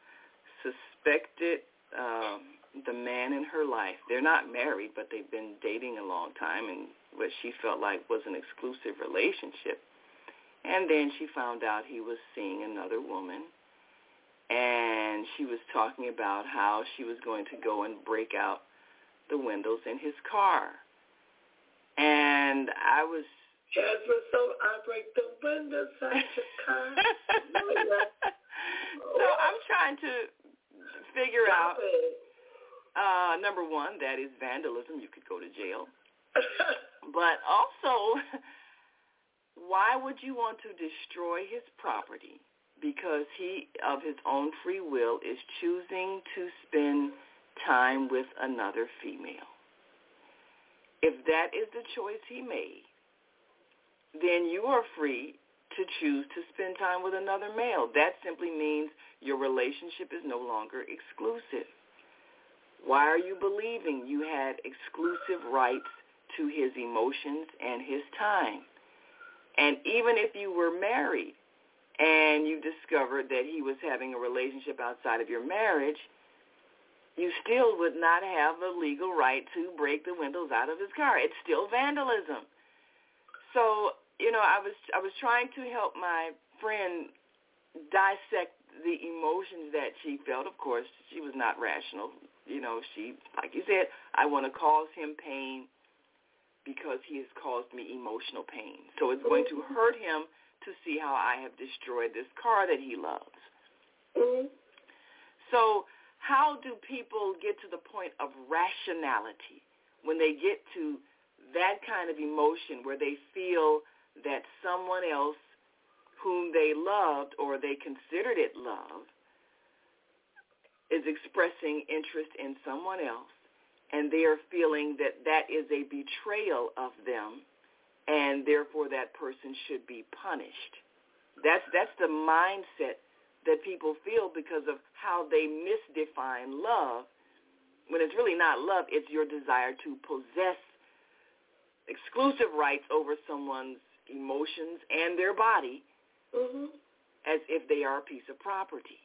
suspected um, the man in her life. They're not married, but they've been dating a long time, and what she felt like was an exclusive relationship. And then she found out he was seeing another woman, and she was talking about how she was going to go and break out the windows in his car. And I was Jasmine, so I break the windows out your car. so I'm trying to figure out, uh, number one, that is vandalism. You could go to jail. but also, why would you want to destroy his property? Because he, of his own free will, is choosing to spend time with another female. If that is the choice he made, then you are free to choose to spend time with another male. That simply means your relationship is no longer exclusive. Why are you believing you had exclusive rights to his emotions and his time? And even if you were married and you discovered that he was having a relationship outside of your marriage, you still would not have the legal right to break the windows out of his car. It's still vandalism. So, you know, I was I was trying to help my friend dissect the emotions that she felt. Of course, she was not rational. You know, she like you said, I want to cause him pain because he has caused me emotional pain. So it's going to hurt him to see how I have destroyed this car that he loves. Mhm. So how do people get to the point of rationality when they get to that kind of emotion where they feel that someone else whom they loved or they considered it love is expressing interest in someone else and they are feeling that that is a betrayal of them and therefore that person should be punished. That's that's the mindset that people feel because of how they misdefine love when it's really not love, it's your desire to possess exclusive rights over someone's emotions and their body Mhm. as if they are a piece of property.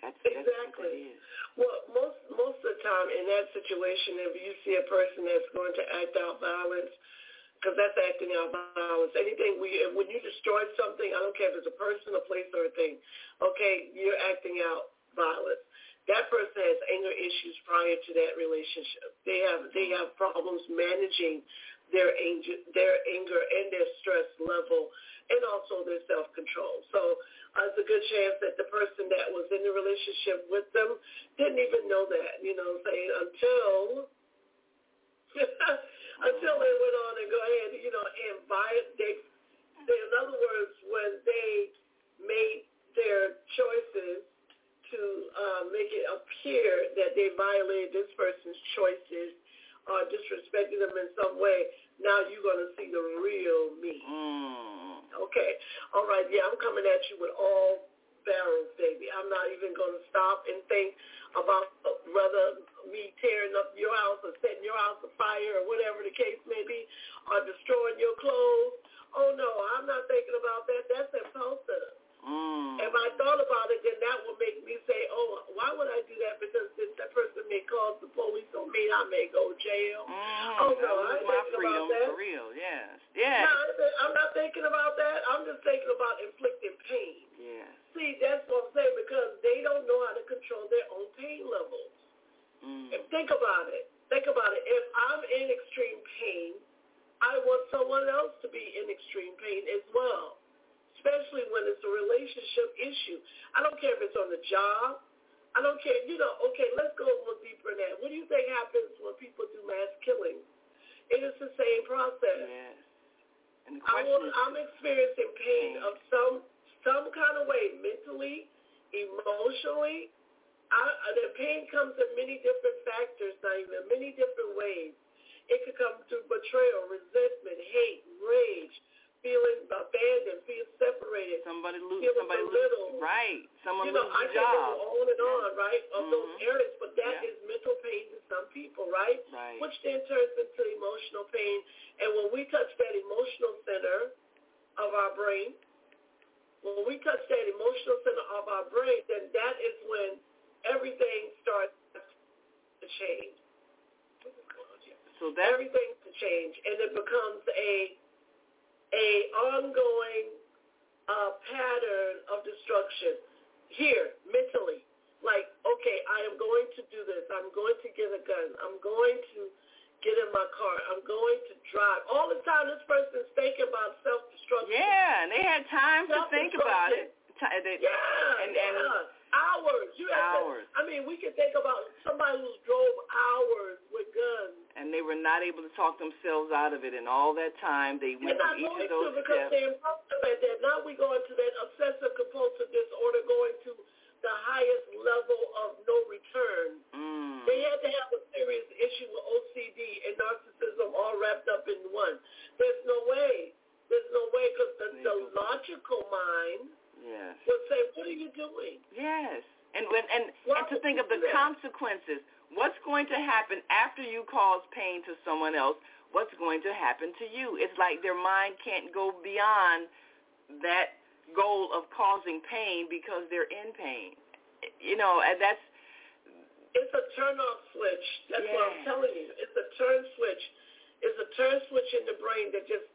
That's, Exactly. it is. Well, most most of the time in that situation, if you see a person that's going to act out violence, because that's acting out violence. Anything we when you destroy something, I don't care if it's a person, a place, or a thing. Okay, you're acting out violence. That person has anger issues prior to that relationship. They have they have problems managing their anger, their anger and their stress level, and also their self control. So uh, it's a good chance that the person that was in the relationship with them didn't even know that. You know, saying until until they went on and go ahead, you know, and violate. They, they, in other words, when they made their choices to uh, make it appear that they violated this person's choices or disrespected them in some way, now you're going to see the real me. Mm. Okay. All right. Yeah, I'm coming at you with all barrels, baby. I'm not even going to stop and think about whether me tearing up your house or setting your house afire or whatever the case may be, or destroying your clothes. Oh, no, I'm not thinking about that. That's impulsive. Mm. If I thought about it, then that would make me say, oh, why would I do that? Because then that person may call the police on me. I may go to jail. Mm. Oh, no, I I lose ain't my thinking freedom about that. for real. Yes. Yes. No, I'm not thinking about that. I'm just thinking about inflicting pain. Yes. See, that's what I'm saying because they don't know how to control their own pain levels. Mm. And think about it. Think about it. If I'm in extreme pain, I want someone else to be in extreme pain as well, especially when it's a relationship issue. I don't care if it's on the job. I don't care. You know, okay, let's go a little deeper in that. What do you think happens when people do mass killings? It is the same process. Yes. And the I question will, I'm experiencing pain Pain. of some some kind of way, mentally, emotionally. I, I- the pain comes in many different factors, not even many different ways. It could come through betrayal, resentment, hate, rage, feeling abandoned, feeling separated. somebody lose, somebody lose, right? Someone you know, lose I a can job. go on and on, right, of those Mhm. areas, but that Yeah. is mental pain to some people, right? Right. which then turns into emotional pain. And when we touch that emotional center of our brain, when we touch that emotional center of our brain, then that is when everything starts to change. What is going on here? So that Everything to change, and it becomes a a ongoing uh, pattern of destruction here mentally. Like, okay, I am going to do this. I'm going to get a gun. I'm going to get in my car. I'm going to drive. All the time, this person's thinking about self-destruction. yeah, and they had time to think about it. They- Yeah, and, yeah. and Hours. You hours. To, I mean, we can think about somebody who drove hours with guns. And they were not able to talk themselves out of it. And all that time, they went through each of those to because steps. they impulsive that. Now we go into that obsessive compulsive disorder, going to the highest level of no return. Mm. They had to have a serious issue with OCD and narcissism all wrapped up in one. There's no way. There's no way because the, the logical mind yes. would say, "What are you doing?" Yes, and when and and to think of the consequences. What's going to happen after you cause pain to someone else? What's going to happen to you? It's like their mind can't go beyond that goal of causing pain because they're in pain. You know, and that's it's a turn off switch. That's yes. what I'm telling you. It's a turn switch. It's a turn switch in the brain that just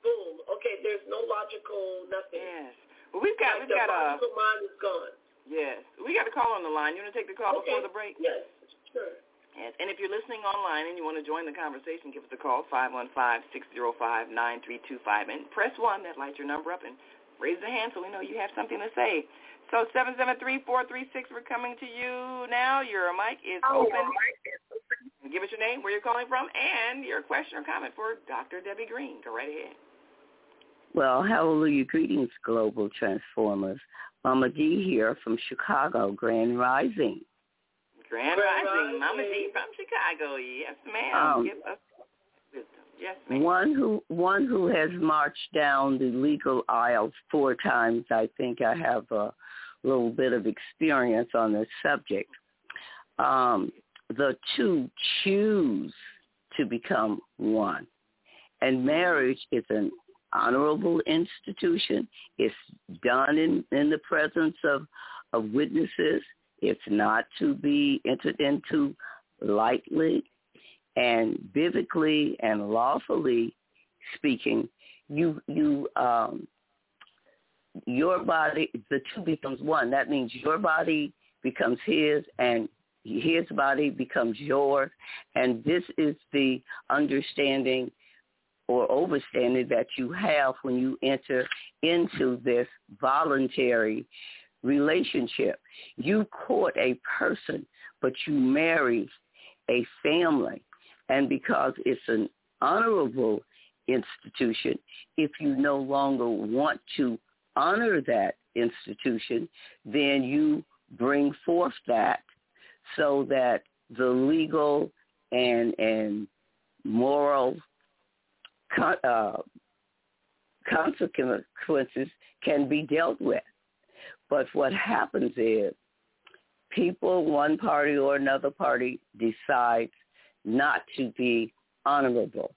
boom. Okay, there's no logical nothing. Yes. Well, we've got we've got a logical mind is gone. Yes, we got a call on the line. You want to take the call okay. before the break? Yes, sure. Yes, and if you're listening online and you want to join the conversation, give us a call, 515-605-9325, and press 1. That lights your number up, and raise the hand so we know you have something to say. So 773-436, we're coming to you now. Your mic is oh, open. Give us your name, where you're calling from, and your question or comment for Dr. Debbie Green. Go right ahead. Well, hallelujah. Greetings, Global Transformers. Mama D here from Chicago, Grand Rising. Grand, Grand Rising. Rising. Mama D from Chicago. Yes, ma'am. Um, Give us wisdom. Yes, ma'am. One who one who has marched down the legal aisle four times. I think I have a little bit of experience on this subject. Um, the two choose to become one, and marriage is an honorable institution. It's done in, in the presence of, of witnesses. It's not to be entered into lightly and biblically and lawfully speaking, you you um your body the two becomes one. That means your body becomes his and his body becomes yours. And this is the understanding or overstanding that you have when you enter into this voluntary relationship. You court a person, but you marry a family. And because it's an honorable institution, if you no longer want to honor that institution, then you bring forth that so that the legal and and moral uh, consequences can be dealt with. But what happens is people, one party or another party, decides not to be honorable.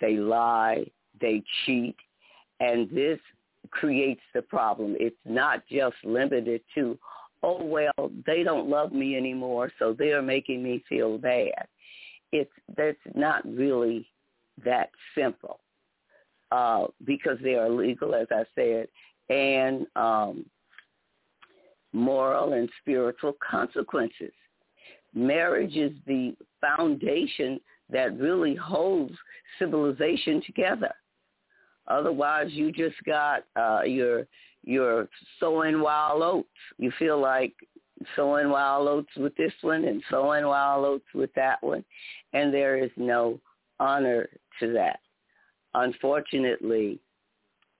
They lie, they cheat, and this creates the problem. It's not just limited to, oh, well, they don't love me anymore, so they're making me feel bad. It's that's not really that simple uh, because they are legal, as I said, and um, moral and spiritual consequences. Marriage is the foundation that really holds civilization together. Otherwise, you just got uh, your your sowing wild oats. You feel like sowing wild oats with this one and sowing wild oats with that one, and there is no honor to that. Unfortunately,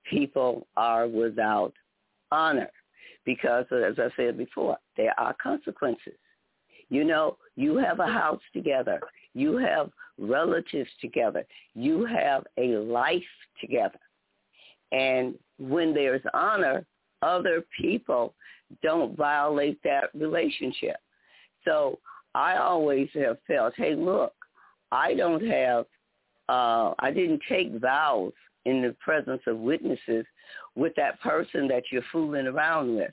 people are without honor because, as I said before, there are consequences. You know, you have a house together. You have relatives together. You have a life together. And when there's honor, other people don't violate that relationship. So I always have felt, hey, look, I don't have, uh, I didn't take vows in the presence of witnesses with that person that you're fooling around with.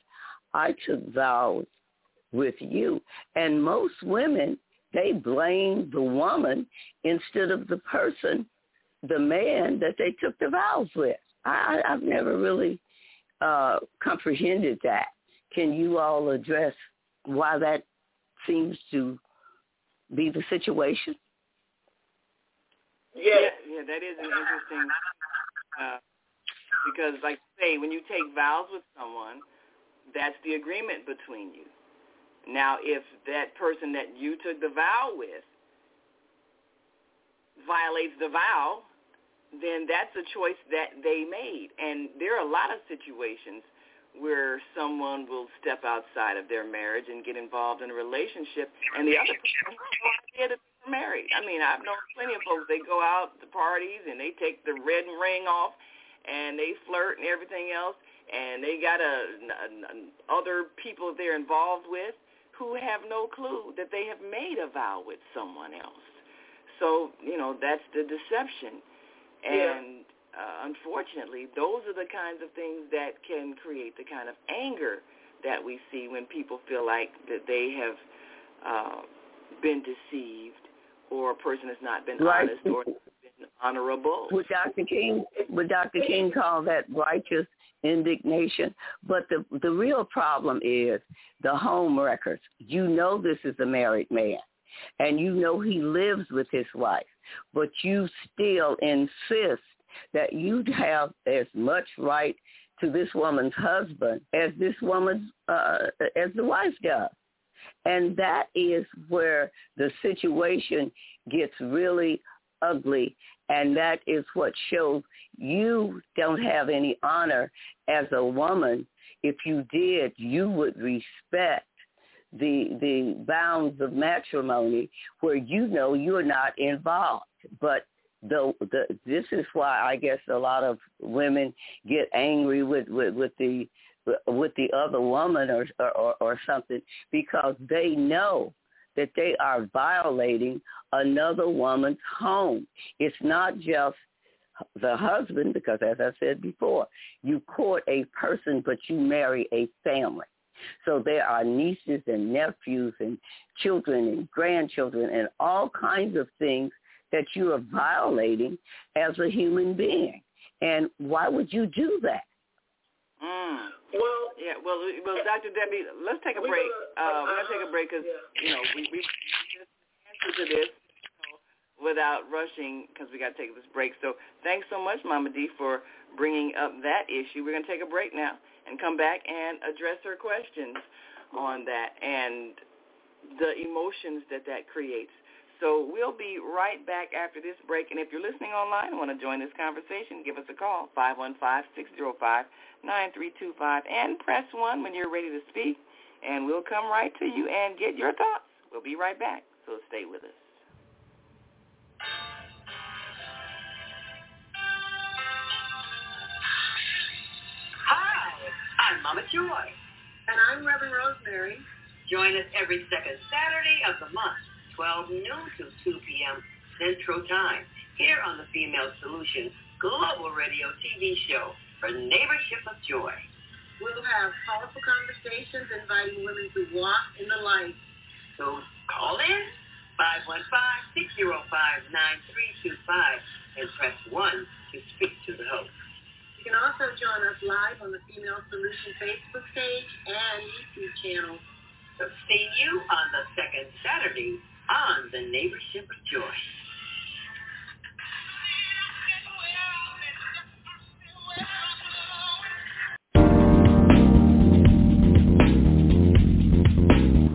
I took vows with you. And most women, they blame the woman instead of the person, the man that they took the vows with. I, I've never really uh, comprehended that. Can you all address why that seems to be the situation? Yeah, yeah, that is an interesting uh, because, like say, when you take vows with someone, that's the agreement between you. Now, if that person that you took the vow with violates the vow, then that's a choice that they made. And there are a lot of situations where someone will step outside of their marriage and get involved in a relationship, and the other person has no idea that married. I mean, I've known plenty of folks. They go out to parties and they take the red ring off, and they flirt and everything else, and they got a, a, a other people they're involved with who have no clue that they have made a vow with someone else. So you know that's the deception, and uh, unfortunately, those are the kinds of things that can create the kind of anger that we see when people feel like that they have uh, been deceived or a person has not been right. honest or been honorable. Would Dr. King would Dr. King call that righteous indignation? But the the real problem is the home records. You know this is a married man and you know he lives with his wife, but you still insist that you have as much right to this woman's husband as this woman uh, as the wife does. And that is where the situation gets really ugly. And that is what shows you don't have any honor as a woman. If you did, you would respect the the bounds of matrimony where you know you're not involved. But the the this is why I guess a lot of women get angry with with, with the with the other woman or, or or something because they know that they are violating another woman's home. It's not just the husband because as I said before, you court a person but you marry a family. So there are nieces and nephews and children and grandchildren and all kinds of things that you are violating as a human being. And why would you do that? Mm. Well, yeah. Well, well, Dr. Debbie, let's take a break. Gonna, uh, we're gonna take a break because yeah. you know we we answer to this without rushing because we got to take this break. So thanks so much, Mama D, for bringing up that issue. We're gonna take a break now and come back and address her questions on that and the emotions that that creates. So we'll be right back after this break. And if you're listening online and want to join this conversation, give us a call, 515-605-9325, and press 1 when you're ready to speak, and we'll come right to you and get your thoughts. We'll be right back, so stay with us. Hi, I'm Mama Joy. And I'm Reverend Rosemary. Join us every second Saturday of the month 12 noon to 2 p.m. Central Time here on the Female Solution Global Radio TV show for Neighborship of Joy. We'll have powerful conversations inviting women to walk in the light. So call in 515-605-9325 and press 1 to speak to the host. You can also join us live on the Female Solution Facebook page and YouTube channel. So see you on the second Saturday on the neighborship of joy.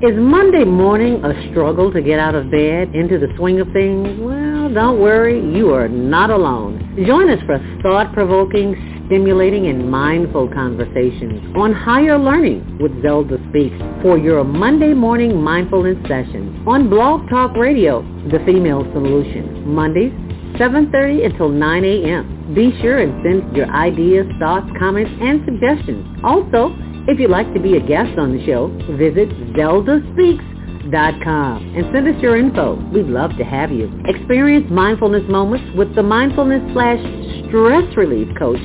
Is Monday morning a struggle to get out of bed into the swing of things? Well, don't worry, you are not alone. Join us for a thought-provoking, stimulating and mindful conversations on higher learning with Zelda Speaks for your Monday morning mindfulness session on Blog Talk Radio, The Female Solution, Mondays, 7.30 until 9 a.m. Be sure and send your ideas, thoughts, comments, and suggestions. Also, if you'd like to be a guest on the show, visit zeldaspeaks.com and send us your info. We'd love to have you. Experience mindfulness moments with the mindfulness slash stress relief coach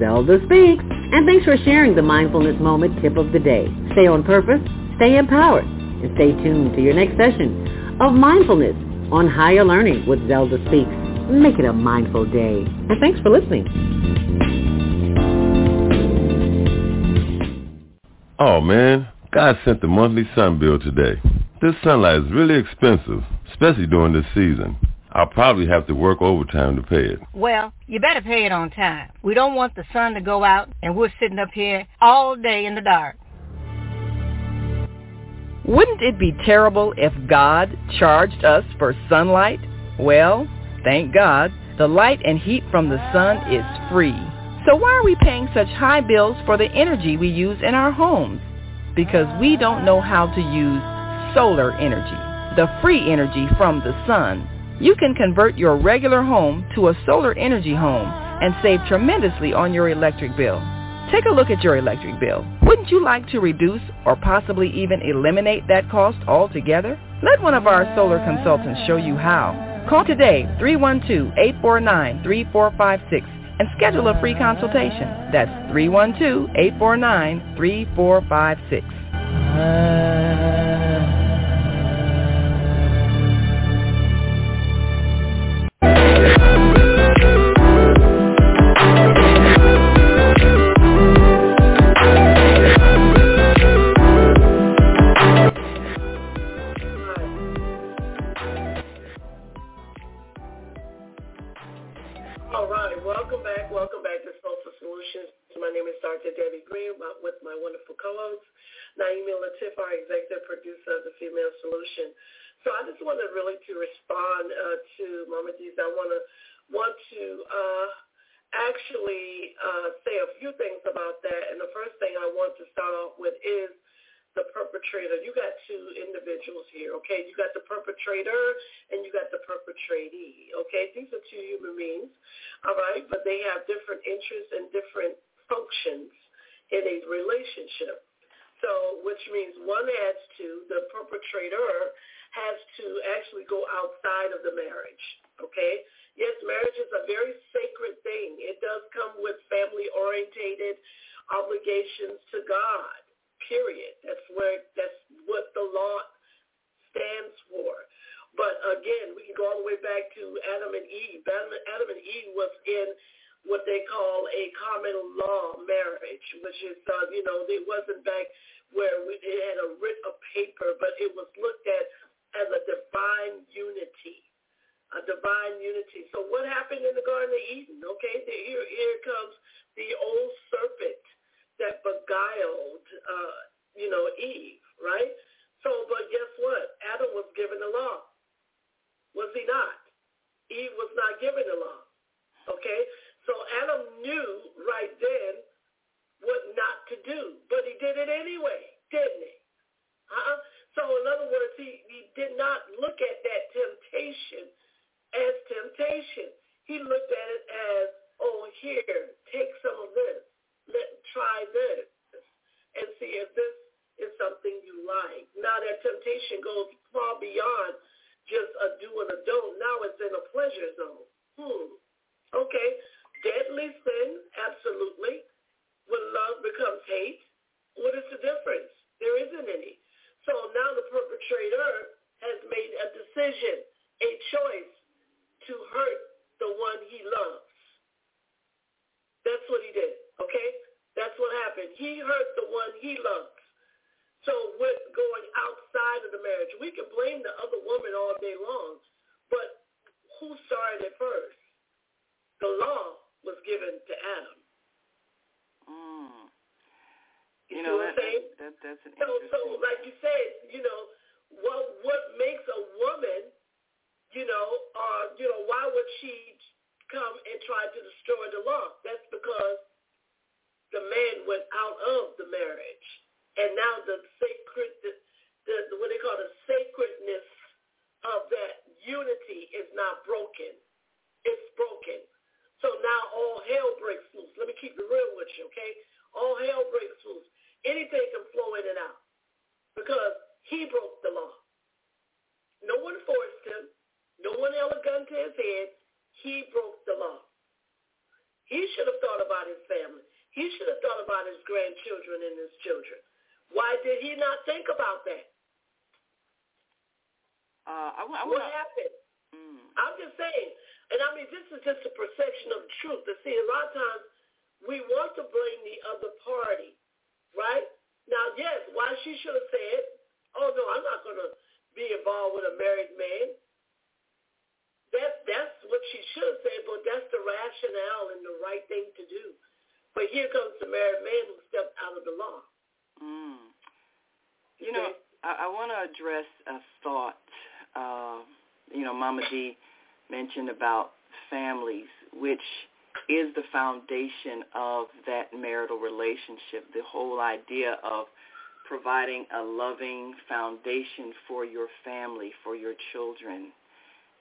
Zelda Speaks. And thanks for sharing the mindfulness moment tip of the day. Stay on purpose, stay empowered, and stay tuned to your next session of mindfulness on higher learning with Zelda Speaks. Make it a mindful day. And thanks for listening. Oh man, God sent the monthly sun bill today. This sunlight is really expensive, especially during this season. I'll probably have to work overtime to pay it. Well, you better pay it on time. We don't want the sun to go out and we're sitting up here all day in the dark. Wouldn't it be terrible if God charged us for sunlight? Well, thank God, the light and heat from the sun is free. So why are we paying such high bills for the energy we use in our homes? Because we don't know how to use solar energy, the free energy from the sun. You can convert your regular home to a solar energy home and save tremendously on your electric bill. Take a look at your electric bill. Wouldn't you like to reduce or possibly even eliminate that cost altogether? Let one of our solar consultants show you how. Call today 312-849-3456 and schedule a free consultation. That's 312-849-3456. First? The law was given to Adam. Mm. You, you know, what that, I'm saying? That, that, that's an so, so like you said, you know, what what makes a woman, you know, uh, you know, why would she come and try to destroy the law? That's because the man went out of the marriage. And now the sacred, the, the, what they call the sacredness of that unity is not broken. It's broken. So now all hell breaks loose. Let me keep it real with you, okay? All hell breaks loose. Anything can flow in and out because he broke the law. No one forced him. No one held a gun to his head. He broke the law. He should have thought about his family. He should have thought about his grandchildren and his children. Why did he not think about that? Uh, I, I, what happened? Mm. I'm just saying, and I mean, this is just a perception of truth. To see, a lot of times we want to blame the other party, right? Now, yes, why she should have said, "Oh no, I'm not going to be involved with a married man." That that's what she should have said, but that's the rationale and the right thing to do. But here comes the married man who stepped out of the law. Mm. You know, I, I want to address a thought. Uh, you know, Mama D mentioned about families, which is the foundation of that marital relationship. The whole idea of providing a loving foundation for your family, for your children,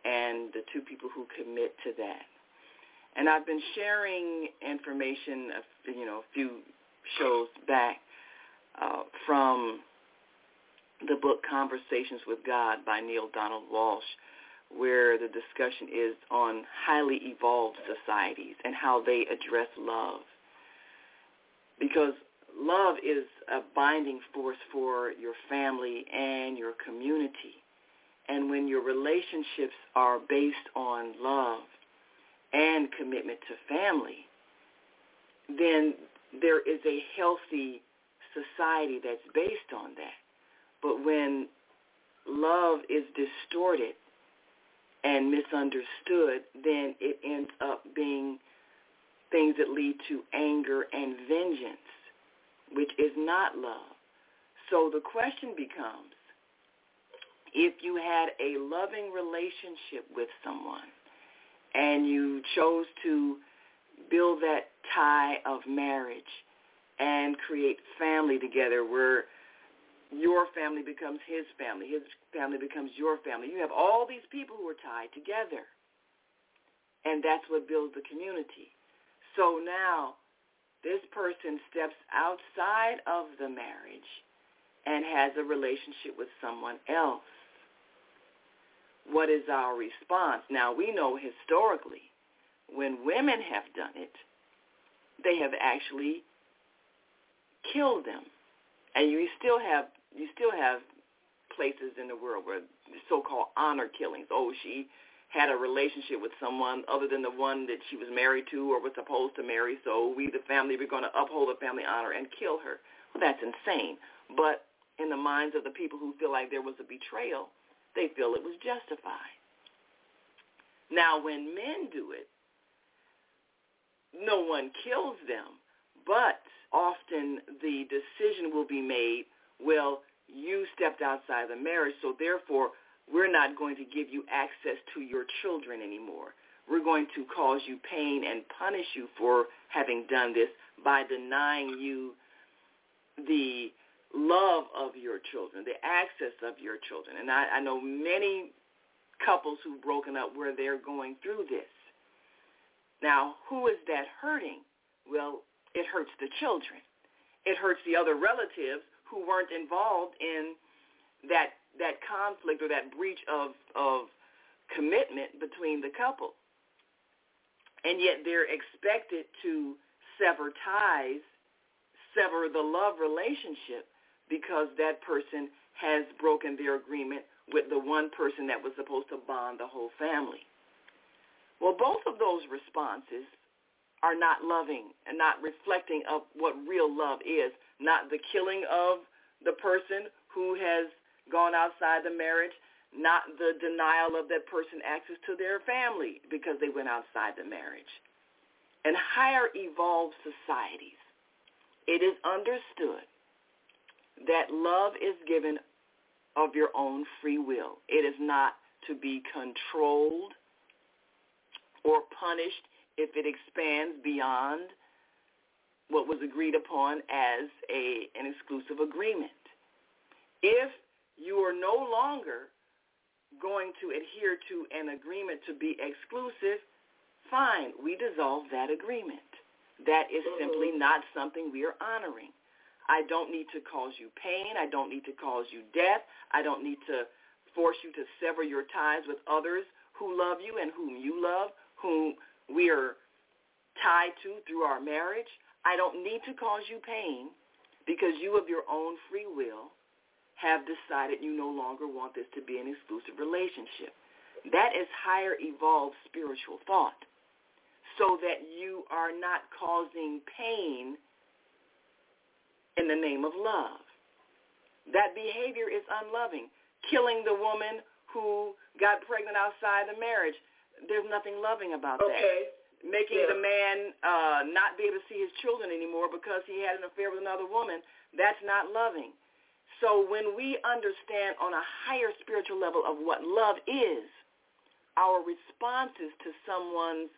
and the two people who commit to that. And I've been sharing information, you know, a few shows back uh, from the book Conversations with God by Neale Donald Walsch, where the discussion is on highly evolved societies and how they address love. Because love is a binding force for your family and your community. And when your relationships are based on love and commitment to family, then there is a healthy society that's based on that. But when love is distorted and misunderstood, then it ends up being things that lead to anger and vengeance, which is not love. So the question becomes, if you had a loving relationship with someone and you chose to build that tie of marriage and create family together where your family becomes his family, his family becomes your family. You have all these people who are tied together. And that's what builds the community. So now this person steps outside of the marriage and has a relationship with someone else. What is our response? Now we know historically when women have done it, they have actually killed them. And you still have you still have places in the world where so-called honor killings. Oh, she had a relationship with someone other than the one that she was married to or was supposed to marry, so we, the family, we're going to uphold the family honor and kill her. Well, that's insane. But in the minds of the people who feel like there was a betrayal, they feel it was justified. Now, when men do it, no one kills them, but often the decision will be made well, you stepped outside the marriage, so therefore we're not going to give you access to your children anymore. We're going to cause you pain and punish you for having done this by denying you the love of your children, the access of your children. And I, I know many couples who've broken up where they're going through this. Now, who is that hurting? Well, it hurts the children. It hurts the other relatives who weren't involved in that that conflict or that breach of of commitment between the couple. And yet they're expected to sever ties, sever the love relationship because that person has broken their agreement with the one person that was supposed to bond the whole family. Well, both of those responses are not loving and not reflecting of what real love is not the killing of the person who has gone outside the marriage, not the denial of that person access to their family because they went outside the marriage. In higher evolved societies, it is understood that love is given of your own free will. It is not to be controlled or punished if it expands beyond what was agreed upon as a, an exclusive agreement. If you are no longer going to adhere to an agreement to be exclusive, fine, we dissolve that agreement. That is simply mm-hmm. not something we are honoring. I don't need to cause you pain. I don't need to cause you death. I don't need to force you to sever your ties with others who love you and whom you love, whom we are tied to through our marriage. I don't need to cause you pain because you of your own free will have decided you no longer want this to be an exclusive relationship. That is higher evolved spiritual thought so that you are not causing pain in the name of love. That behavior is unloving. Killing the woman who got pregnant outside the marriage, there's nothing loving about okay. that making yeah. the man uh, not be able to see his children anymore because he had an affair with another woman, that's not loving. So when we understand on a higher spiritual level of what love is, our responses to someone's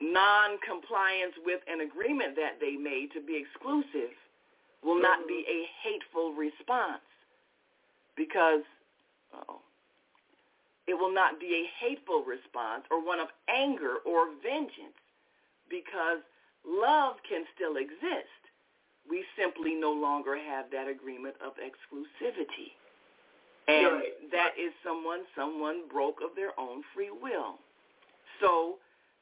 non-compliance with an agreement that they made to be exclusive will not be a hateful response because oh, it will not be a hateful response or one of anger or vengeance because love can still exist. We simply no longer have that agreement of exclusivity. And Right. that is someone someone broke of their own free will. So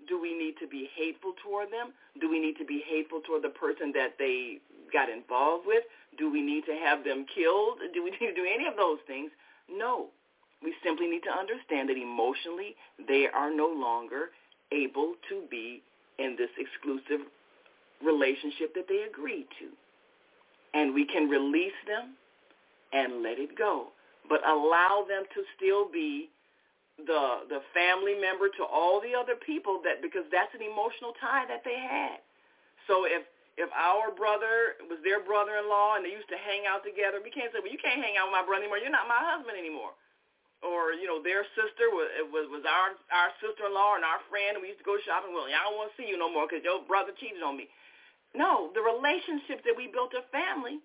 do we need to be hateful toward them? Do we need to be hateful toward the person that they got involved with? Do we need to have them killed? Do we need to do any of those things? No. We simply need to understand that emotionally they are no longer able to be in this exclusive relationship that they agreed to. And we can release them and let it go. But allow them to still be the the family member to all the other people that because that's an emotional tie that they had. So if if our brother was their brother-in-law and they used to hang out together, we can't say, well, you can't hang out with my brother anymore. You're not my husband anymore. Or you know, their sister was was, was our our sister-in-law and our friend, and we used to go shopping. Well, I don't want to see you no more because your brother cheated on me. No, the relationship that we built a family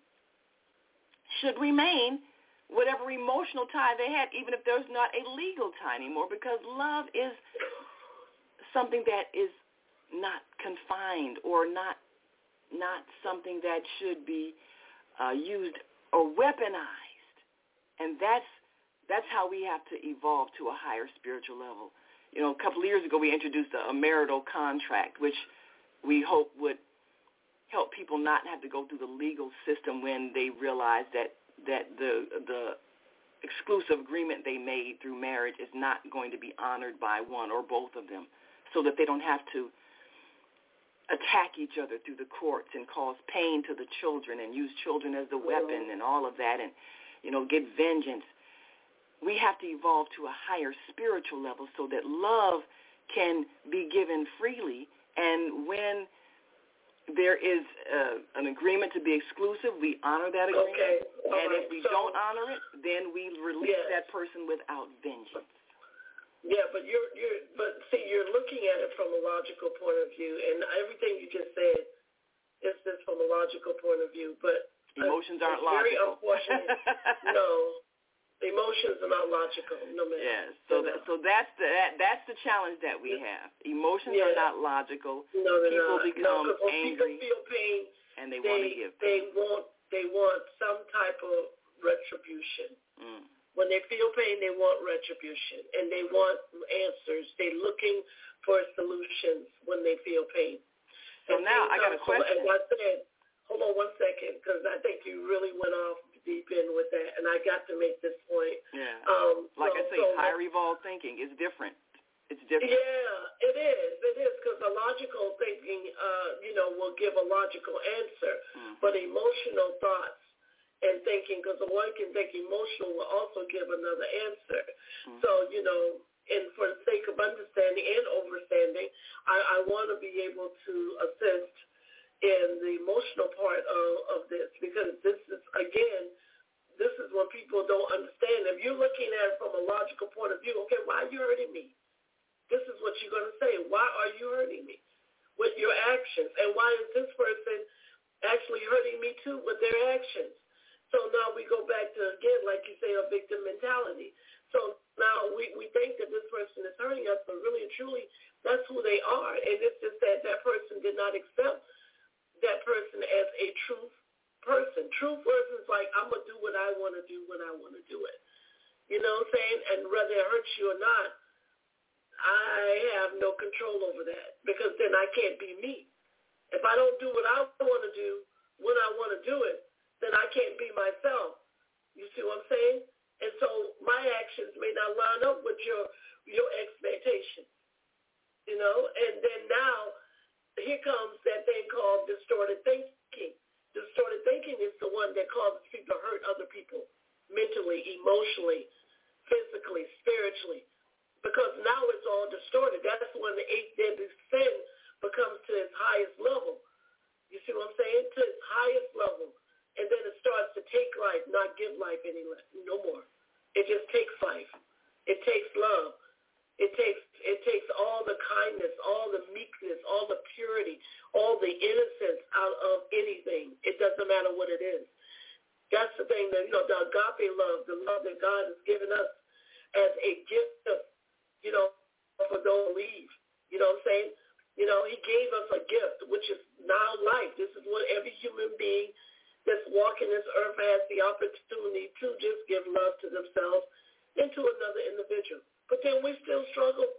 should remain whatever emotional tie they had, even if there's not a legal tie anymore, because love is something that is not confined or not not something that should be uh, used or weaponized, and that's that's how we have to evolve to a higher spiritual level. You know, a couple of years ago we introduced a, a marital contract, which we hope would help people not have to go through the legal system when they realize that that the the exclusive agreement they made through marriage is not going to be honored by one or both of them so that they don't have to attack each other through the courts and cause pain to the children and use children as the weapon and all of that and you know get vengeance we have to evolve to a higher spiritual level so that love can be given freely and when there is uh, an agreement to be exclusive. We honor that agreement. Okay. All and right. if we So- don't honor it, then we release Yes. that person without vengeance. Yeah, but you're you're but see you're looking at it from a logical point of view, and everything you just said is just from a logical point of view. But uh, Emotions aren't it's very logical. unfortunate. no, emotions are not logical. No matter. Yes. So that, so that's the that, that's the challenge that we have. Emotions Yeah. are not logical. No, they're people not. become no, angry People feel pain. and they, They want to give. they want they want some type of retribution. Mm. When they feel pain, they want retribution and they want answers. They're looking for solutions when they feel pain. So And now I got a question. As I said, hold on one second because I think you really went off deep in with that, and I got to make this point. Yeah. Um, like so, I say, so higher evolved thinking is different. It's different. yeah, it is. It is because a logical thinking, uh, you know, will give a logical answer, Mm-hmm. but emotional thoughts and thinking, because the one can think emotional, will also give another answer. Mm-hmm. So, you know, and for the sake of understanding and overstanding, I, I want to be able to assist in the emotional part of, of this because this is again this is what people don't understand. If you're looking at it from a logical point of view, okay, why are you hurting me? This is what you're going to say. Why are you hurting me with your actions? And why is this person actually hurting me too with their actions? So now we go back to, again, like you say, a victim mentality. So now we, we think that this person is hurting us, but really and truly, that's who they are. And it's just that that person did not accept that person as a truth person. True person is like, I'm going to do what I want to do when I want to do it. You know what I'm saying? And whether it hurts you or not, I have no control over that because then I can't be me. If I don't do what I want to do when I want to do it, then I can't be myself. You see what I'm saying? And so my actions may not line up with your your expectations. You know, and then now here comes that thing called distorted thinking. Distorted thinking is the one that causes people to hurt other people mentally, emotionally, physically, spiritually. Because now it's all distorted. That's when the eighth deadly sin becomes to its highest level. You see what I'm saying? To its highest level. and then it starts to take life, not give life any no more. It just takes life. It takes love. It takes it takes all the kindness, all the meekness, all the purity, all the innocence out of anything. It doesn't matter what it is. That's the thing that you know, the agape love, the love that God has given us as a gift, you know, for those who believe. You know what I'm saying? You know, he gave us a gift, which is now life. This is what every human being that's walking this earth has the opportunity to just give love to themselves and to another individual. But then we still struggle.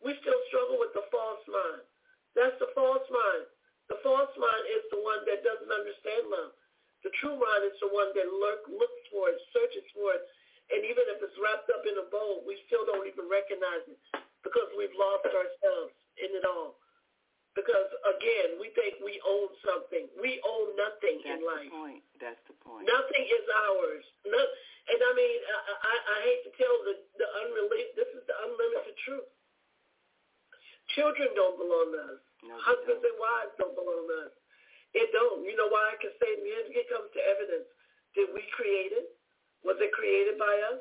We still struggle with the false mind. That's the false mind. The false mind is the one that doesn't understand love. The true mind is the one that lurk, looks for it, searches for it. And even if it's wrapped up in a bowl, we still don't even recognize it because we've lost ourselves in it all. Because again, we think we own something. We own nothing That's in life. That's the point. That's the point. Nothing is ours. No, and I mean, I, I, I hate to tell the the unrelated. This is the unlimited truth. Children don't belong to us. No, Husbands and wives don't belong to us. It don't. You know why I can say it comes to evidence. Did we create it? Was it created by us?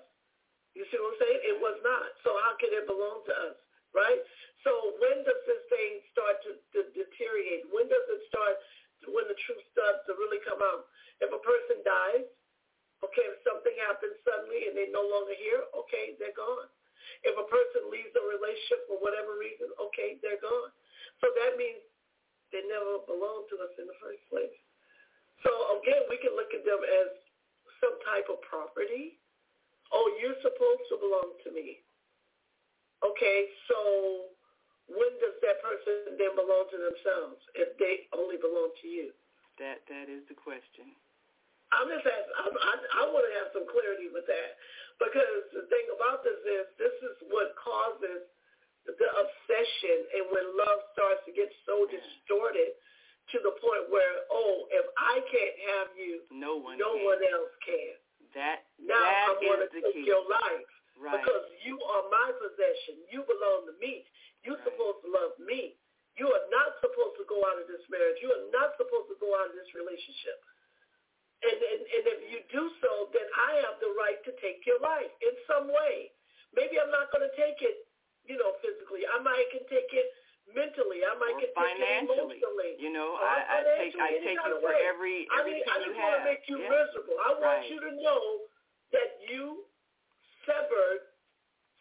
You see what I'm saying? It was not. So how can it belong to us? Right? So when does this thing start to, to deteriorate? When does it start when the truth starts to really come out? If a person dies, okay, if something happens suddenly and they're no longer here, okay, they're gone. If a person leaves a relationship for whatever reason, okay, they're gone. So that means they never belonged to us in the first place. So again, we can look at them as some type of property. Oh, you're supposed to belong to me. Okay, so when does that person then belong to themselves if they only belong to you? That that is the question. I'm just asking, I'm, I, I want to have some clarity with that because the thing about this is this is what causes the obsession and when love starts to get so distorted to the point where, oh, if I can't have you, no one, no can. one else can. That Now that I'm going to the take key. your life Right. because you are my possession. You belong to me. You're Right. supposed to love me. You are not supposed to go out of this marriage. You are not supposed to go out of this relationship. And, and, and if you do so, then I have the right to take your life in some way. Maybe I'm not going to take it, you know, physically. I might can take it mentally. I might or can take it financially. emotionally. You know, Or I, I take I take you for way. every I mean, I just want to make you yeah. miserable. I want Right. you to know that you severed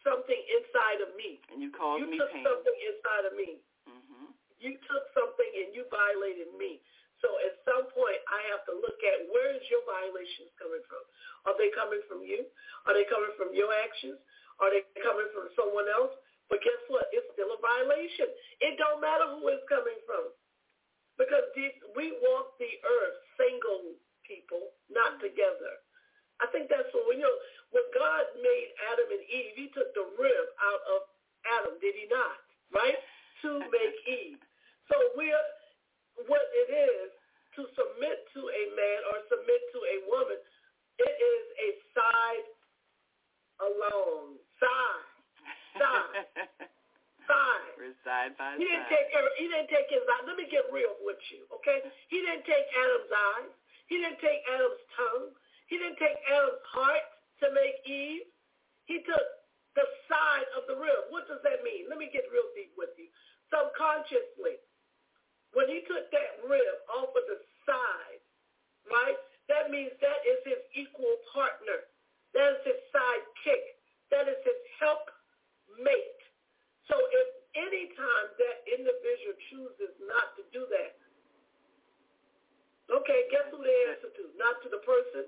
something inside of me. And you caused you me took pain. something inside of me. hmm You took something and you violated me. So at some point, I have to look at where is your violations coming from? Are they coming from you? Are they coming from your actions? Are they coming from someone else? But guess what? It's still a violation. It don't matter who it's coming from. Because these, we walk the earth single people, not together. I think that's what, you know, when God made Adam and Eve, he took the rib out of Adam, did he not? Right? To make Eve. So we're, what it is to submit to a man or submit to a woman, it is a side alone. Side. Side. Side. We're side by He didn't side. take he didn't take his eye. Let me get real with you, okay? He didn't take Adam's eyes. He didn't take Adam's tongue. He didn't take Adam's heart to make Eve. He took the side of the rib. What does that mean? Let me get real deep with you. Subconsciously, when he took that rib off of the side, right? That means that is his equal partner. That is his sidekick. That is his help mate. So if any time that individual chooses not to do that, okay, guess who they answer to? Not to the person,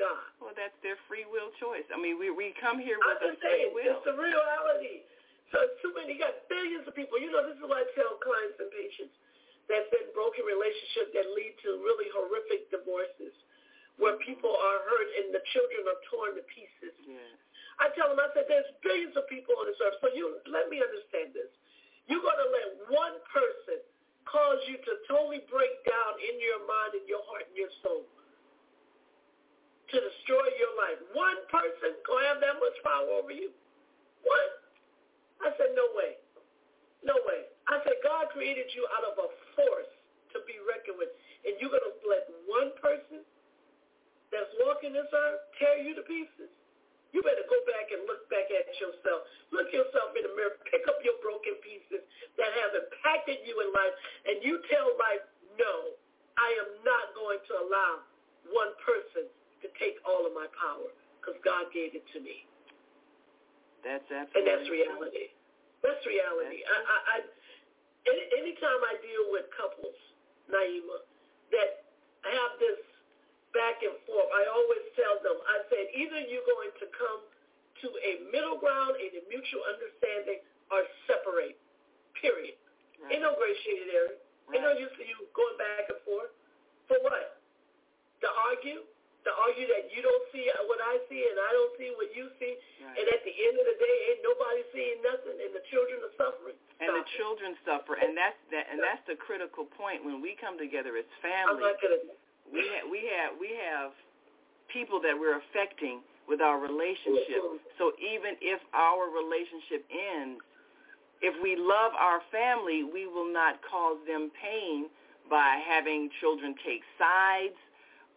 God. Well, that's their free will choice. I mean, we we come here I'm with a just free saying, will. it's the reality. So it's too many. You got billions of people. You know, this is what I tell clients and patients that's in broken relationships that lead to really horrific divorces, where people are hurt and the children are torn to pieces. Yes. I tell them, I said, there's billions of people on this earth. So you let me understand this. You're going to let one person cause you to totally break down in your mind and your heart and your soul to destroy your life. One person to have that much power over you. One. I said, no way. No way. I said, God created you out of a force to be reckoned with. And you're going to let one person that's walking this earth tear you to pieces? You better go back and look back at yourself. Look yourself in the mirror. Pick up your broken pieces that have impacted you in life, and you tell life, no, I am not going to allow one person to take all of my power because God gave it to me. That's absolutely And that's reality. That's reality. That's I, I, I, any, anytime I deal with couples, Naima, that have this back and forth, I always tell them, I said, either you're going to come to a middle ground and a mutual understanding or separate, period. Right. Ain't no gray shaded area. Right. Ain't no use for you going back and forth. For what? To argue? To argue that you don't see what I see and I don't see what you see. Right. And at the end of the day, ain't nobody seeing nothing and the children are suffering. And Stop the it. children suffer. And that's that, and that's the critical point when we come together as family. I'm not gonna we have we have we have people that we're affecting with our relationship. So even if our relationship ends, if we love our family, we will not cause them pain by having children take sides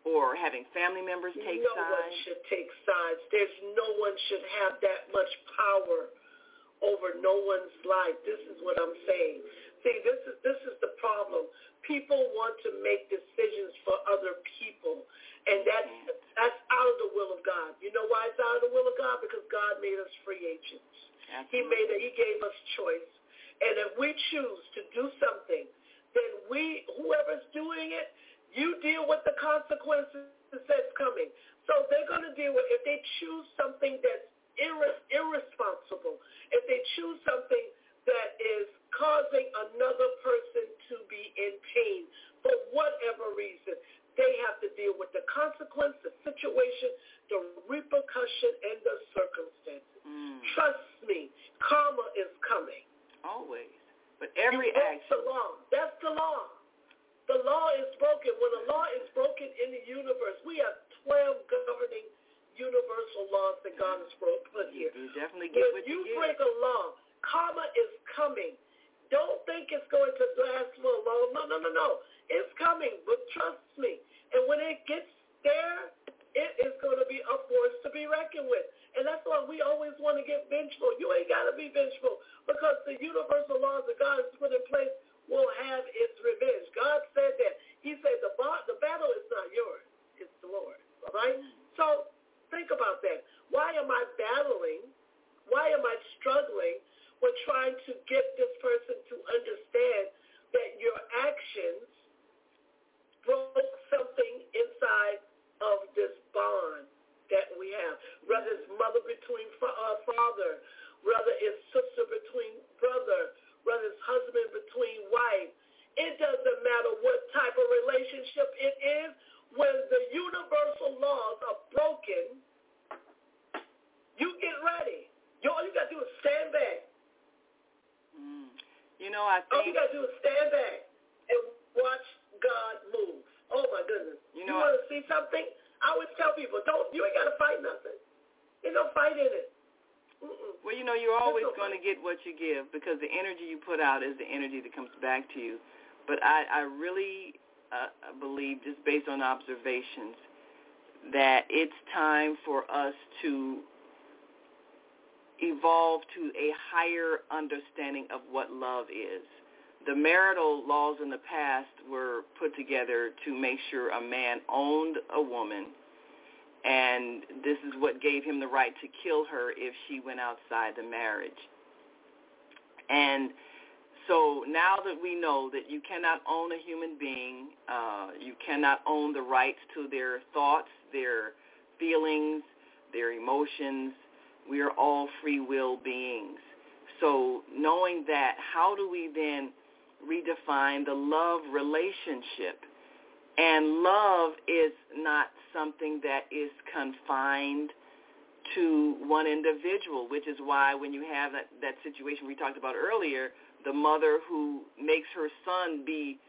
or having family members take no sides. No one should take sides. There's no one should have that much power over no one's life. This is what I'm saying. See, this is this is the problem people want to make decisions for other people, and that's mm-hmm. that's out of the will of God. You know why it's out of the will of God? Because God made us free agents. Absolutely. He made it. He gave us choice, and if we choose to do something, then we, whoever's doing it, you deal with the consequences that's coming. So they're going to deal with if they choose something that's irre- irresponsible, if they choose something that is causing another person to be in pain for whatever reason. They have to deal with the consequence, the situation, the repercussion, and the circumstances. Mm. Trust me, karma is coming. Always. But every That's action. the law. That's the law. The law is broken. When a law is broken in the universe, we have 12 governing universal laws that God has put here. You definitely get when you, you break a law, karma is coming. Don't think it's going to last for long. No, no, no, no. It's coming, but trust me. And when it gets there, it is going to be a force to be reckoned with. And that's why we always want to get vengeful. You ain't got to be vengeful because the universal laws that God has put in place will have its revenge. God said that. He said the, bar, the battle is not yours. It's the Lord. All right? So think about that. Why am I battling? Why am I struggling we're trying to get this person to understand that your actions broke something inside of this bond that we have. Whether it's mother between uh, father, whether it's sister between brother, whether it's husband between wife. It doesn't matter what type of relationship it is. When the universal laws are broken, you get ready. You, all you got to do is stand back you know, I think... All you got to do is stand back and watch God move. Oh, my goodness. You, know, you want to see something? I always tell people, don't, you ain't got to fight nothing. There's no fight in it. Mm-mm. Well, you know, you're always no going to get what you give because the energy you put out is the energy that comes back to you. But I, I really uh, believe, just based on observations, that it's time for us to evolve to a higher understanding of what love is. The marital laws in the past were put together to make sure a man owned a woman, and this is what gave him the right to kill her if she went outside the marriage. And so now that we know that you cannot own a human being, uh, you cannot own the rights to their thoughts, their feelings, their emotions, we are all free will beings. So knowing that, how do we then redefine the love relationship? And love is not something that is confined to one individual, which is why when you have that, that situation we talked about earlier, the mother who makes her son be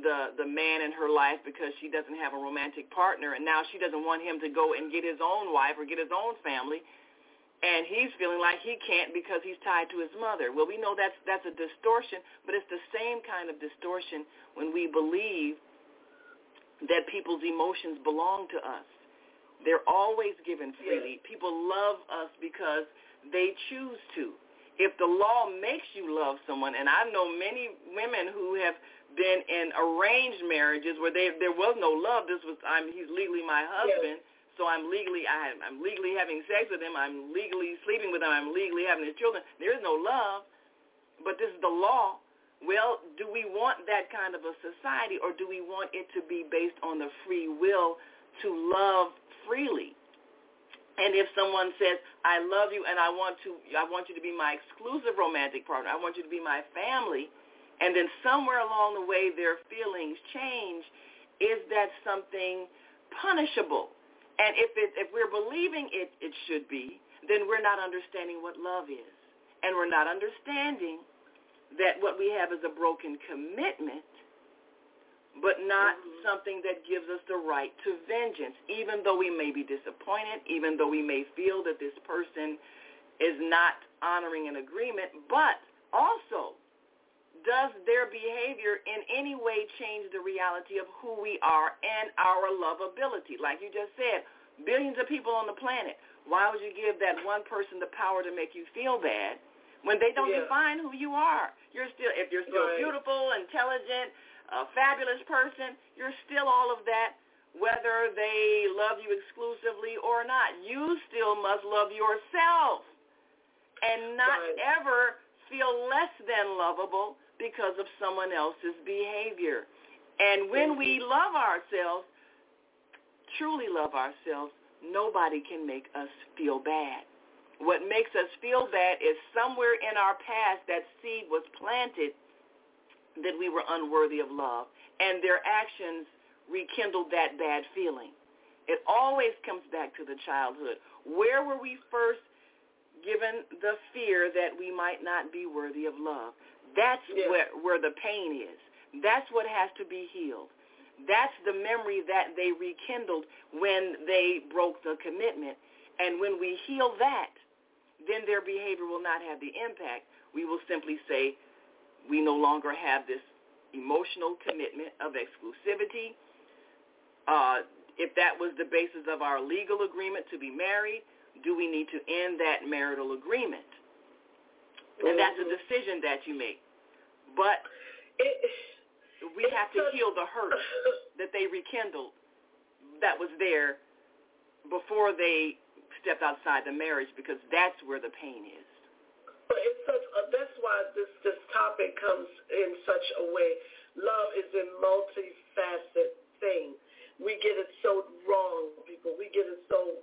the the man in her life because she doesn't have a romantic partner and now she doesn't want him to go and get his own wife or get his own family and he's feeling like he can't because he's tied to his mother. Well, we know that's that's a distortion, but it's the same kind of distortion when we believe that people's emotions belong to us. They're always given freely. People love us because they choose to. If the law makes you love someone, and I know many women who have been in arranged marriages where they, there was no love. This was I'm he's legally my husband, yes. so I'm legally I, I'm legally having sex with him. I'm legally sleeping with him. I'm legally having his children. There is no love, but this is the law. Well, do we want that kind of a society, or do we want it to be based on the free will to love freely? And if someone says, "I love you, and I want to, I want you to be my exclusive romantic partner. I want you to be my family," and then somewhere along the way their feelings change, is that something punishable? And if it, if we're believing it, it should be, then we're not understanding what love is, and we're not understanding that what we have is a broken commitment, but not mm-hmm. something that gives us the right to vengeance, even though we may be disappointed, even though we may feel that this person is not honoring an agreement, but also does their behavior in any way change the reality of who we are and our lovability? Like you just said, billions of people on the planet. Why would you give that one person the power to make you feel bad when they don't yeah. define who you are? You're still, if you're still right. beautiful, intelligent, a fabulous person, you're still all of that, whether they love you exclusively or not. You still must love yourself and not right. ever feel less than lovable because of someone else's behavior. And when we mm-hmm. love ourselves, truly love ourselves, nobody can make us feel bad. What makes us feel bad is somewhere in our past that seed was planted that we were unworthy of love, and their actions rekindled that bad feeling. It always comes back to the childhood. Where were we first given the fear that we might not be worthy of love? That's where, where the pain is. That's what has to be healed. That's the memory that they rekindled when they broke the commitment. And when we heal that, then their behavior will not have the impact. We will simply say we no longer have this emotional commitment of exclusivity. Uh, if that was the basis of our legal agreement to be married, do we need to end that marital agreement? And that's a decision that you make. But it, we have to heal the hurt that they rekindled that was there before they stepped outside the marriage because that's where the pain is. But it's such uh, that's why this this topic comes in such a way. Love is a multifaceted thing. We get it so wrong, people. We get it so.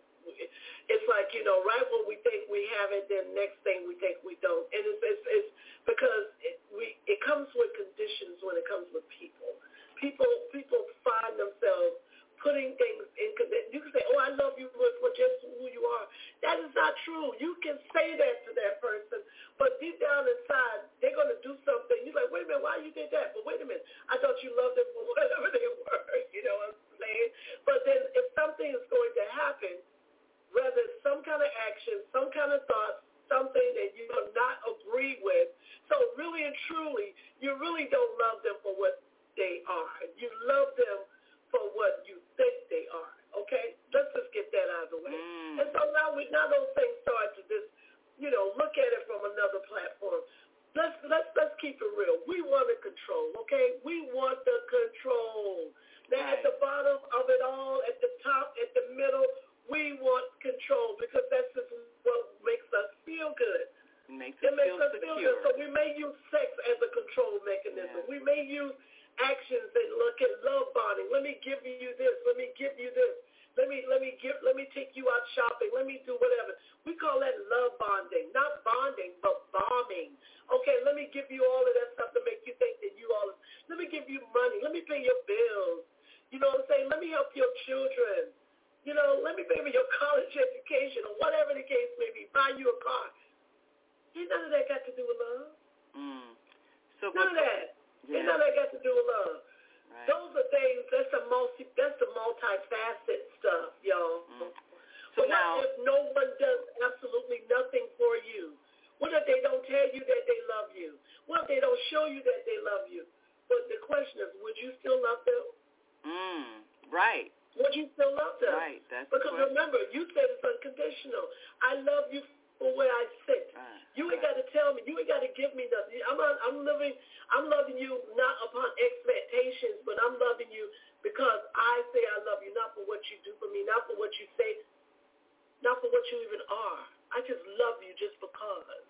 It's like you know, right when we think we have it, then next thing we think we don't, and it's it's, it's because it, we it comes with conditions when it comes with people. People people find themselves putting things in. You can say, "Oh, I love you for, for just who you are." That is not true. You can say that to that person, but deep down inside, they're going to do something. You're like, "Wait a minute, why you did that?" But wait a minute, I thought you loved them for whatever they were. You know what I'm saying? But then, if something is going to happen, whether it's some kind of action, some kind of thought, something that you do not agree with. So really and truly, you really don't love them for what they are. You love them for what you think they are. Okay? Let's just get that out of the way. Mm. And so now we now those things start to just, you know, look at it from another platform. Let's let's let's keep it real. We want to control, okay? We want the control. Now right. at the bottom of it all, at the top, at the middle, we want control because that's just what makes us feel good. It makes, it makes us secure. feel good. So we may use sex as a control mechanism. Yeah. We may use actions and look at love bonding. Let me give you this. Let me give you this. Let me let me give let me take you out shopping. Let me do whatever. We call that love bonding, not bonding, but bombing. Okay, let me give you all of that stuff to make you think that you all. Let me give you money. Let me pay your bills. You know what I'm saying? Let me help your children. You know, let me pay for your college education or whatever the case may be. Buy you a car. Ain't none of that got to do with love. Mm. So none of that. Yeah. Of that got to do with love. Right. Those are things. That's the multi. That's the multifaceted stuff, y'all. Mm. So but now, what if no one does absolutely nothing for you? What if they don't tell you that they love you? What if they don't show you that they love you? But the question is, would you still love them? Mm, right. Would you still love them? Right. That's because remember, you said it's unconditional. I love you for where I sit. You ain't got to tell me. You ain't got to give me nothing. I'm not, I'm living. I'm loving you not upon expectations, but I'm loving you because I say I love you, not for what you do for me, not for what you say, not for what you even are. I just love you just because.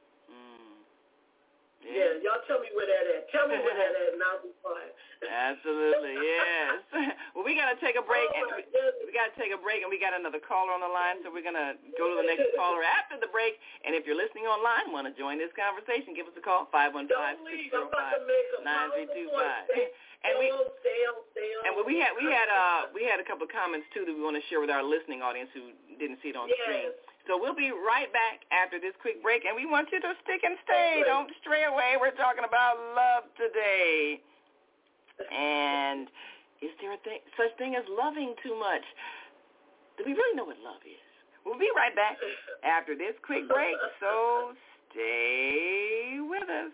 Yeah. y'all tell me where that at. Tell me where that at, and I'll be quiet. Absolutely, yes. well, we gotta take a break, oh, and we, we gotta take a break, and we got another caller on the line, so we're gonna go to the next caller after the break. And if you're listening online, want to join this conversation, give us a call five one five six zero five nine three two five. And we and we had we had uh we had a couple of comments too that we want to share with our listening audience who didn't see it on yes. screen. So we'll be right back after this quick break, and we want you to stick and stay. Don't stray away. We're talking about love today. And is there a thing, such thing as loving too much? Do we really know what love is? We'll be right back after this quick break, so stay with us.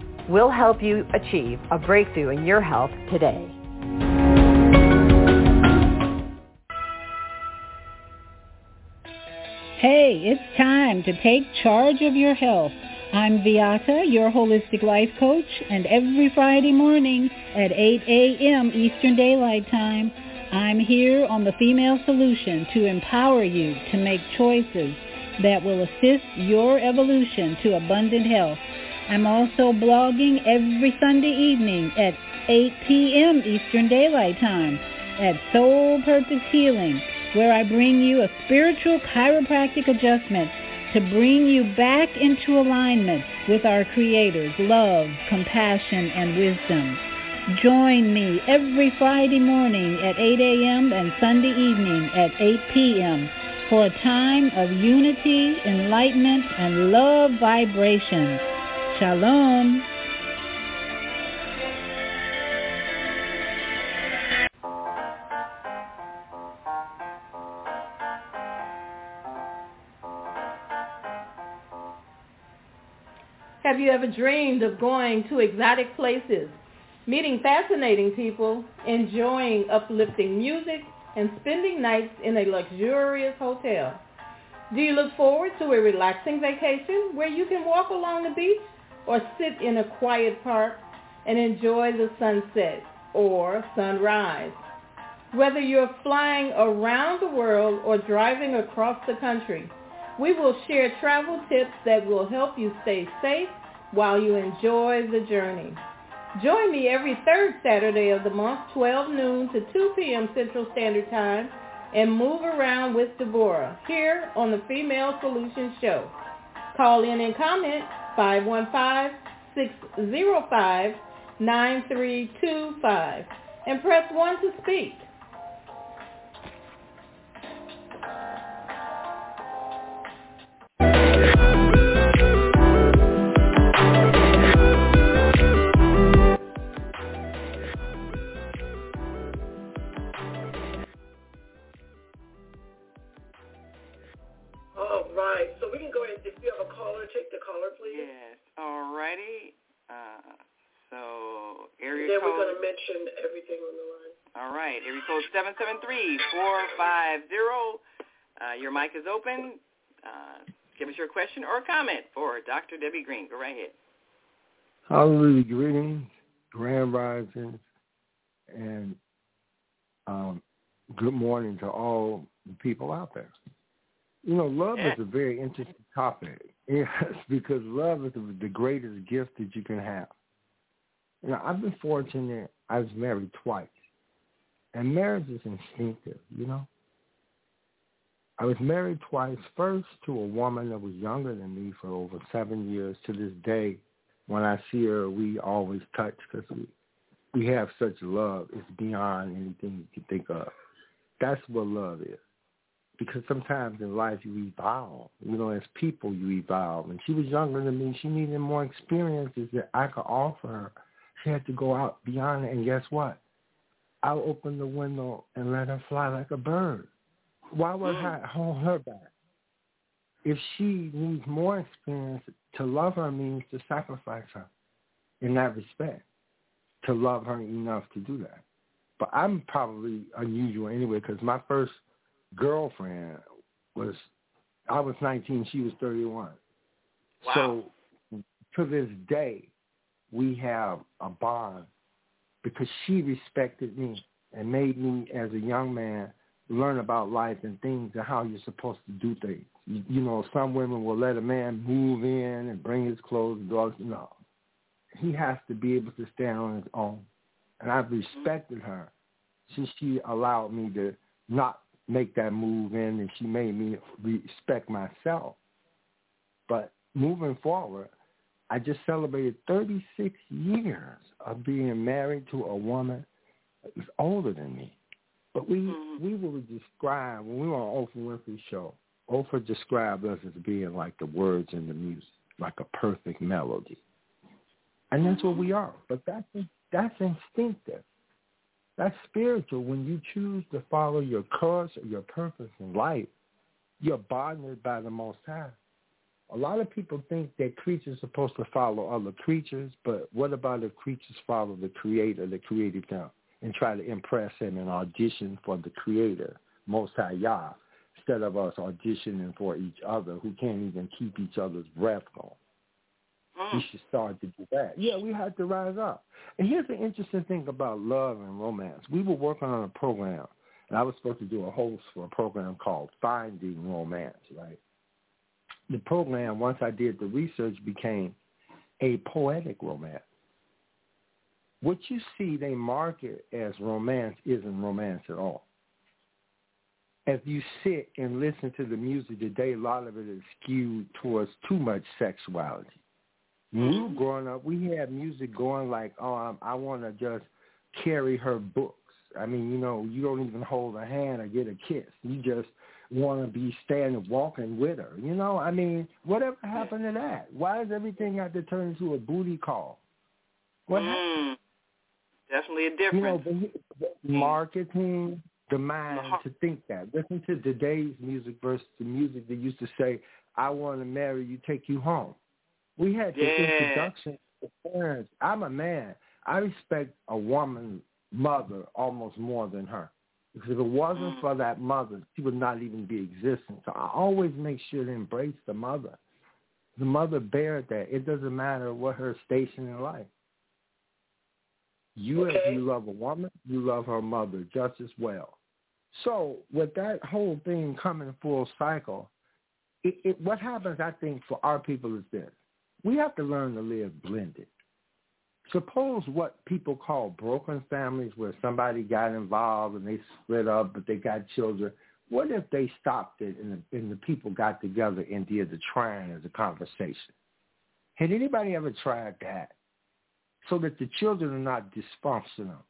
We'll help you achieve a breakthrough in your health today. Hey, it's time to take charge of your health. I'm Viata, your holistic life coach, and every Friday morning at 8 a.m. Eastern Daylight Time, I'm here on the Female Solution to empower you to make choices that will assist your evolution to abundant health. I'm also blogging every Sunday evening at 8 p.m. Eastern Daylight Time at Soul Purpose Healing, where I bring you a spiritual chiropractic adjustment to bring you back into alignment with our Creator's love, compassion, and wisdom. Join me every Friday morning at 8 a.m. and Sunday evening at 8 p.m. for a time of unity, enlightenment, and love vibrations. Shalom. Have you ever dreamed of going to exotic places, meeting fascinating people, enjoying uplifting music, and spending nights in a luxurious hotel? Do you look forward to a relaxing vacation where you can walk along the beach or sit in a quiet park and enjoy the sunset or sunrise. Whether you're flying around the world or driving across the country, we will share travel tips that will help you stay safe while you enjoy the journey. Join me every third Saturday of the month, 12 noon to 2 p.m. Central Standard Time, and move around with Deborah here on the Female Solutions Show. Call in and comment 515-605-9325 and press 1 to speak. Mic is open. Uh, give us your question or comment for Dr. Debbie Green. Go right ahead. Hallelujah. Greetings, grand risings, and um, good morning to all the people out there. You know, love Yeah. is a very interesting topic. Yes, because love is the greatest gift that you can have. You know, I've been fortunate. I was married twice, and marriage is instinctive. You know, I was married twice. First to a woman that was younger than me for over seven years. To this day, when I see her, we always touch because we we have such love. It's beyond anything you can think of. That's what love is. Because sometimes in life you evolve. You know, as people you evolve. And she was younger than me. She needed more experiences that I could offer her. She had to go out beyond it. And guess what? I'll open the window and let her fly like a bird. Why would hmm. I hold her back? If she needs more experience, to love her means to sacrifice her in that respect, to love her enough to do that. But I'm probably unusual anyway because my first girlfriend was, I was 19, she was 31. Wow. So to this day, we have a bond because she respected me and made me as a young man learn about life and things and how you're supposed to do things. You, you know, some women will let a man move in and bring his clothes and dogs. No, he has to be able to stand on his own. And I've mm-hmm. respected her since she allowed me to not make that move in and she made me respect myself. But moving forward, I just celebrated 36 years of being married to a woman that was older than me. But we mm-hmm. we will describe when we were on Oprah Winfrey show. Oprah described us as being like the words in the music, like a perfect melody, and that's what we are. But that's that's instinctive. That's spiritual. When you choose to follow your course or your purpose in life, you're bonded by the Most High. A lot of people think that creatures are supposed to follow other creatures, but what about if creatures follow the Creator that created them? And try to impress him and audition for the creator, Most High Yah, instead of us auditioning for each other who can't even keep each other's breath going. Mm. We should start to do that. Yeah, we have to rise up. And here's the interesting thing about love and romance. We were working on a program, and I was supposed to do a host for a program called Finding Romance, right? The program, once I did the research, became a poetic romance what you see they market as romance isn't romance at all. As you sit and listen to the music today, a lot of it is skewed towards too much sexuality. When we were mm-hmm. growing up, we had music going like, oh, I'm, I want to just carry her books. I mean, you know, you don't even hold a hand or get a kiss. You just want to be standing walking with her. You know, I mean, whatever happened to that? Why does everything have to turn into a booty call? What mm. happened? Definitely a difference. You know, the marketing, the mind to think that. Listen to today's music versus the music that used to say, I want to marry you, take you home. We had the yeah. introduction to parents. I'm a man. I respect a woman mother almost more than her. Because if it wasn't mm. for that mother, she would not even be existing. So I always make sure to embrace the mother. The mother bared that. It doesn't matter what her station in life. You, okay. if you love a woman, you love her mother just as well. So with that whole thing coming full cycle, it, it, what happens, I think, for our people is this. We have to learn to live blended. Suppose what people call broken families where somebody got involved and they split up, but they got children. What if they stopped it and the, and the people got together and did the trying as a conversation? Had anybody ever tried that? So that the children are not dysfunctional.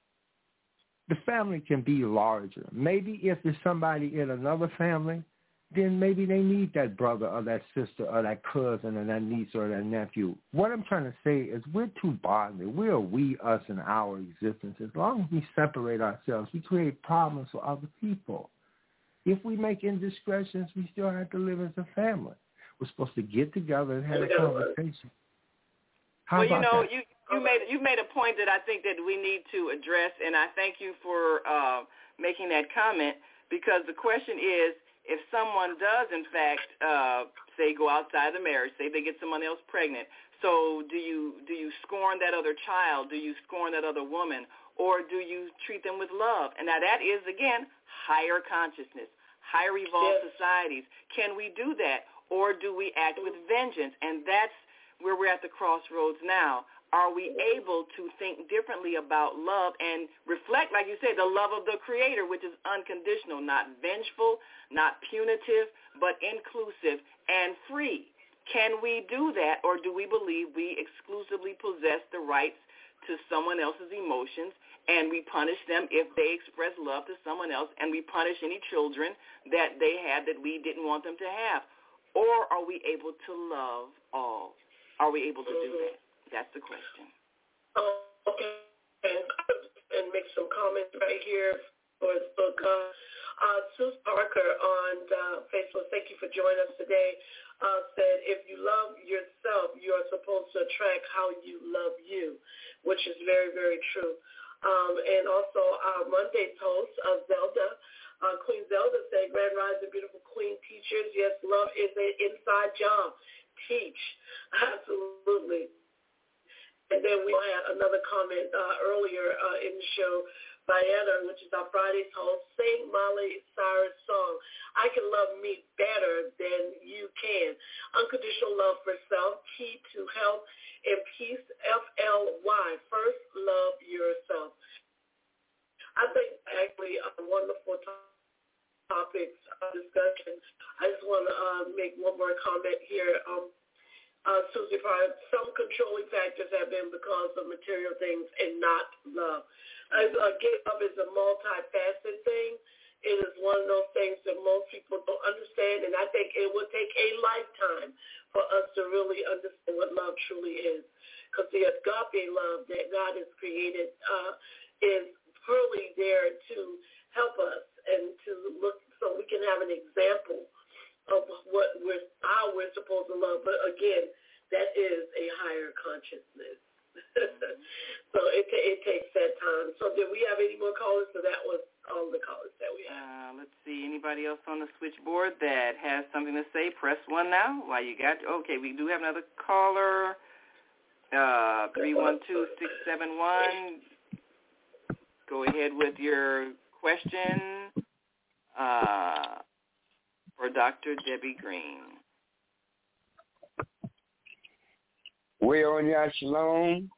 The family can be larger. Maybe if there's somebody in another family, then maybe they need that brother or that sister or that cousin or that niece or that nephew. What I'm trying to say is we're too bonded. We're we, us, and our existence. As long as we separate ourselves, we create problems for other people. If we make indiscretions, we still have to live as a family. We're supposed to get together and have a conversation. How well, you know, that? you you made you made a point that I think that we need to address, and I thank you for uh, making that comment because the question is, if someone does in fact uh, say go outside the marriage, say they get someone else pregnant, so do you do you scorn that other child? Do you scorn that other woman, or do you treat them with love? And now that is again higher consciousness, higher evolved yes. societies. Can we do that? or do we act with vengeance? And that's where we're at the crossroads now. Are we able to think differently about love and reflect, like you said, the love of the Creator, which is unconditional, not vengeful, not punitive, but inclusive and free? Can we do that, or do we believe we exclusively possess the rights to someone else's emotions and we punish them if they express love to someone else and we punish any children that they had that we didn't want them to have? Or are we able to love all? Are we able to do that? That's the question. Oh, okay. And, and make some comments right here for Facebook. Uh, uh, Sue Parker on uh, Facebook, thank you for joining us today, uh, said, if you love yourself, you are supposed to attract how you love you, which is very, very true. Um, and also our Monday post of Zelda, uh, Queen Zelda said, Grand Rise, Rising, beautiful Queen teachers, yes, love is an inside job. Teach. Absolutely. And then we had another comment uh, earlier uh, in the show Diana, which is our Friday's host, sing Miley Cyrus' song, I Can Love Me Better Than You Can. Unconditional love for self, key to health and peace, F-L-Y. First, love yourself. I think actually a wonderful topics of discussion. I just want to uh, make one more comment here. Um, uh, Susie Pryor, some controlling factors have been because of material things and not love. Uh, uh, give up is a multifaceted thing. It is one of those things that most people don't understand, and I think it will take a lifetime for us to really understand what love truly is. Because the agape love that God has created uh, is purely there to help us and to look so we can have an example of what we're how we're supposed to love. But again, that is a higher consciousness. so it it takes that time. So did we have any more callers? So that was all the callers that we had. Uh, let's see. Anybody else on the switchboard that has something to say? Press one now. While you got okay, we do have another caller. Uh, three one two six seven one. Go ahead with your question. Uh, for Dr. Debbie Green. We on Ya Shalom.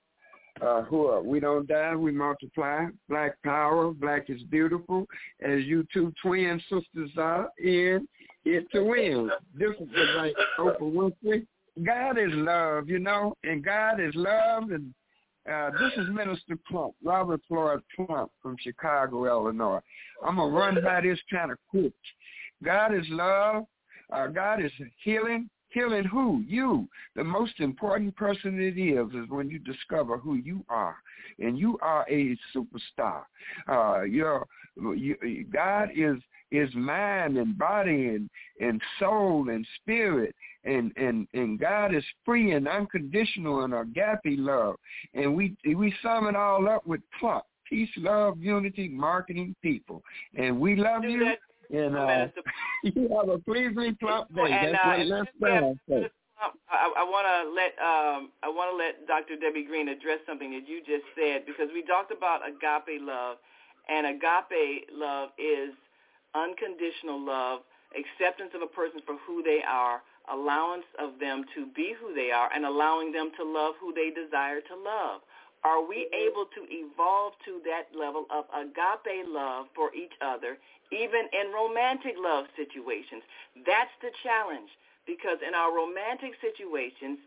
Uh, who are, we don't die, we multiply. Black power, black is beautiful, as you two twin sisters are in it to win. This is like Oprah Winfrey. God is love, you know, and God is love, and uh, this is Minister Plump, Robert Floyd Plump from Chicago, Illinois. I'm going to run by this kind of quick. God is love. Uh, God is healing. Healing who? You. The most important person it is is when you discover who you are, and you are a superstar. Uh, you're, you, God is is mind and body and and soul and spirit, and and and God is free and unconditional and agape love, and we we sum it all up with plump peace, love, unity, marketing, people, and we love you. And uh, you have a pleasing plump day. And, That's uh, what let's. I, I want to let um, I want to let Dr. Debbie Green address something that you just said because we talked about agape love, and agape love is unconditional love, acceptance of a person for who they are, allowance of them to be who they are, and allowing them to love who they desire to love. Are we able to evolve to that level of agape love for each other even in romantic love situations. That's the challenge because in our romantic situations,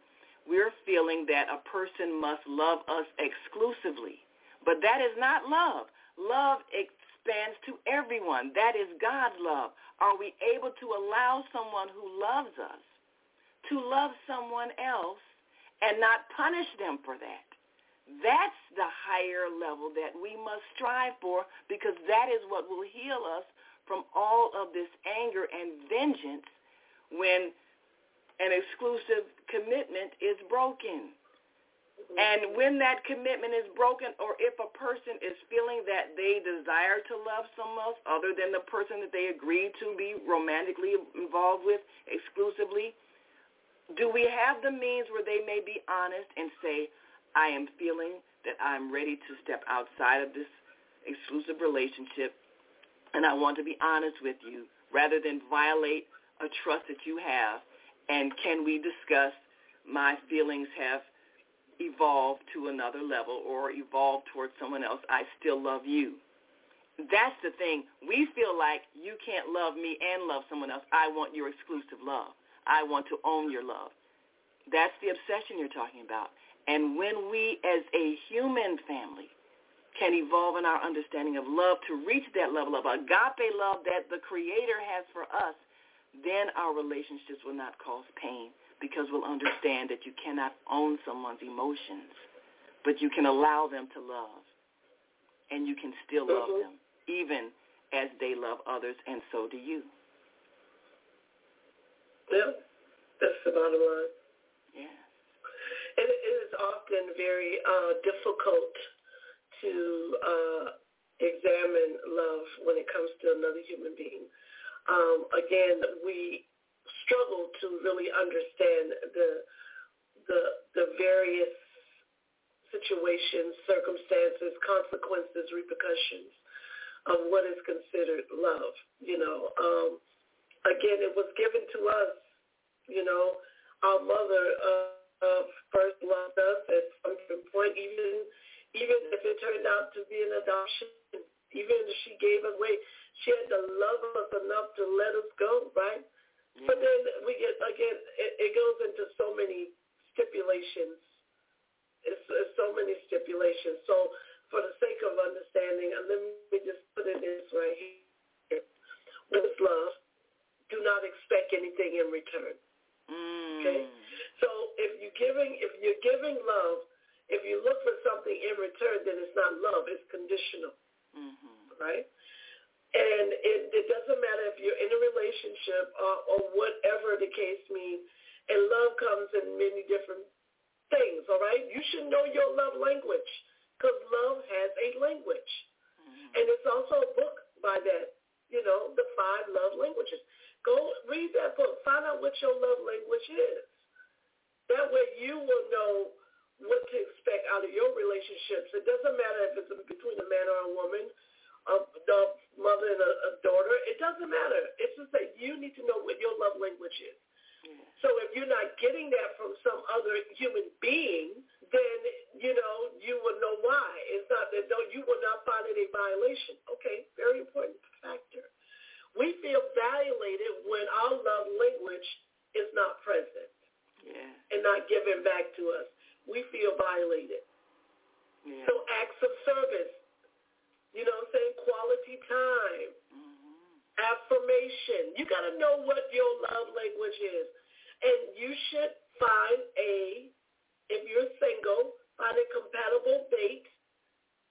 we're feeling that a person must love us exclusively. But that is not love. Love expands to everyone. That is God's love. Are we able to allow someone who loves us to love someone else and not punish them for that? That's the higher level that we must strive for because that is what will heal us from all of this anger and vengeance when an exclusive commitment is broken. And when that commitment is broken, or if a person is feeling that they desire to love someone else other than the person that they agreed to be romantically involved with exclusively, do we have the means where they may be honest and say, I am feeling that I'm ready to step outside of this exclusive relationship and I want to be honest with you rather than violate a trust that you have And can we discuss my feelings have evolved to another level or evolved towards someone else? I still love you. That's the thing. We feel like you can't love me and love someone else. I want your exclusive love. I want to own your love. That's the obsession you're talking about. And when we as a human family can evolve in our understanding of love to reach that level of agape love that the Creator has for us, then our relationships will not cause pain because we'll understand that you cannot own someone's emotions, but you can allow them to love. And you can still love mm-hmm. them even as they love others, and so do you. Yeah, that's the bottom line. Yeah. Often very uh, difficult to uh, examine love when it comes to another human being. Um, again, we struggle to really understand the the the various situations, circumstances, consequences, repercussions of what is considered love. You know, um, again, it was given to us. You know, our mother uh, uh, first loved us at some point, even even if it turned out to be an adoption, even if she gave away, she had to love us enough to let us go, right? Mm-hmm. But then we get again, it, it goes into so many stipulations. It's, it's so many stipulations. So for the sake of understanding, and let me just put it this here. With love, do not expect anything in return. Mm. Okay? So if you're giving if you're giving love, if you look for something in return, then it's not love, it's conditional. Mm-hmm. Right? And it, it doesn't matter if you're in a relationship or, or whatever the case means, and love comes in many different things, all right? You should know your love language because love has a language. Mm-hmm. And it's also a book by that, you know, the five love languages. Go read that book. Find out what your love language is. That way you will know what to expect out of your relationships. It doesn't matter if it's between a man or a woman, a, a mother and a, a daughter. It doesn't matter. It's just that you need to know what your love language is. So if you're not getting that from some other human being, then you know you will know why. It's not that though you will not find it a violation. Okay, very important factor. We feel violated when our love language is not present yeah. and not given back to us. We feel violated. Yeah. So acts of service, you know what I'm saying? Quality time, mm-hmm. affirmation. You got to know what your love language is. And you should find a, if you're single, find a compatible mate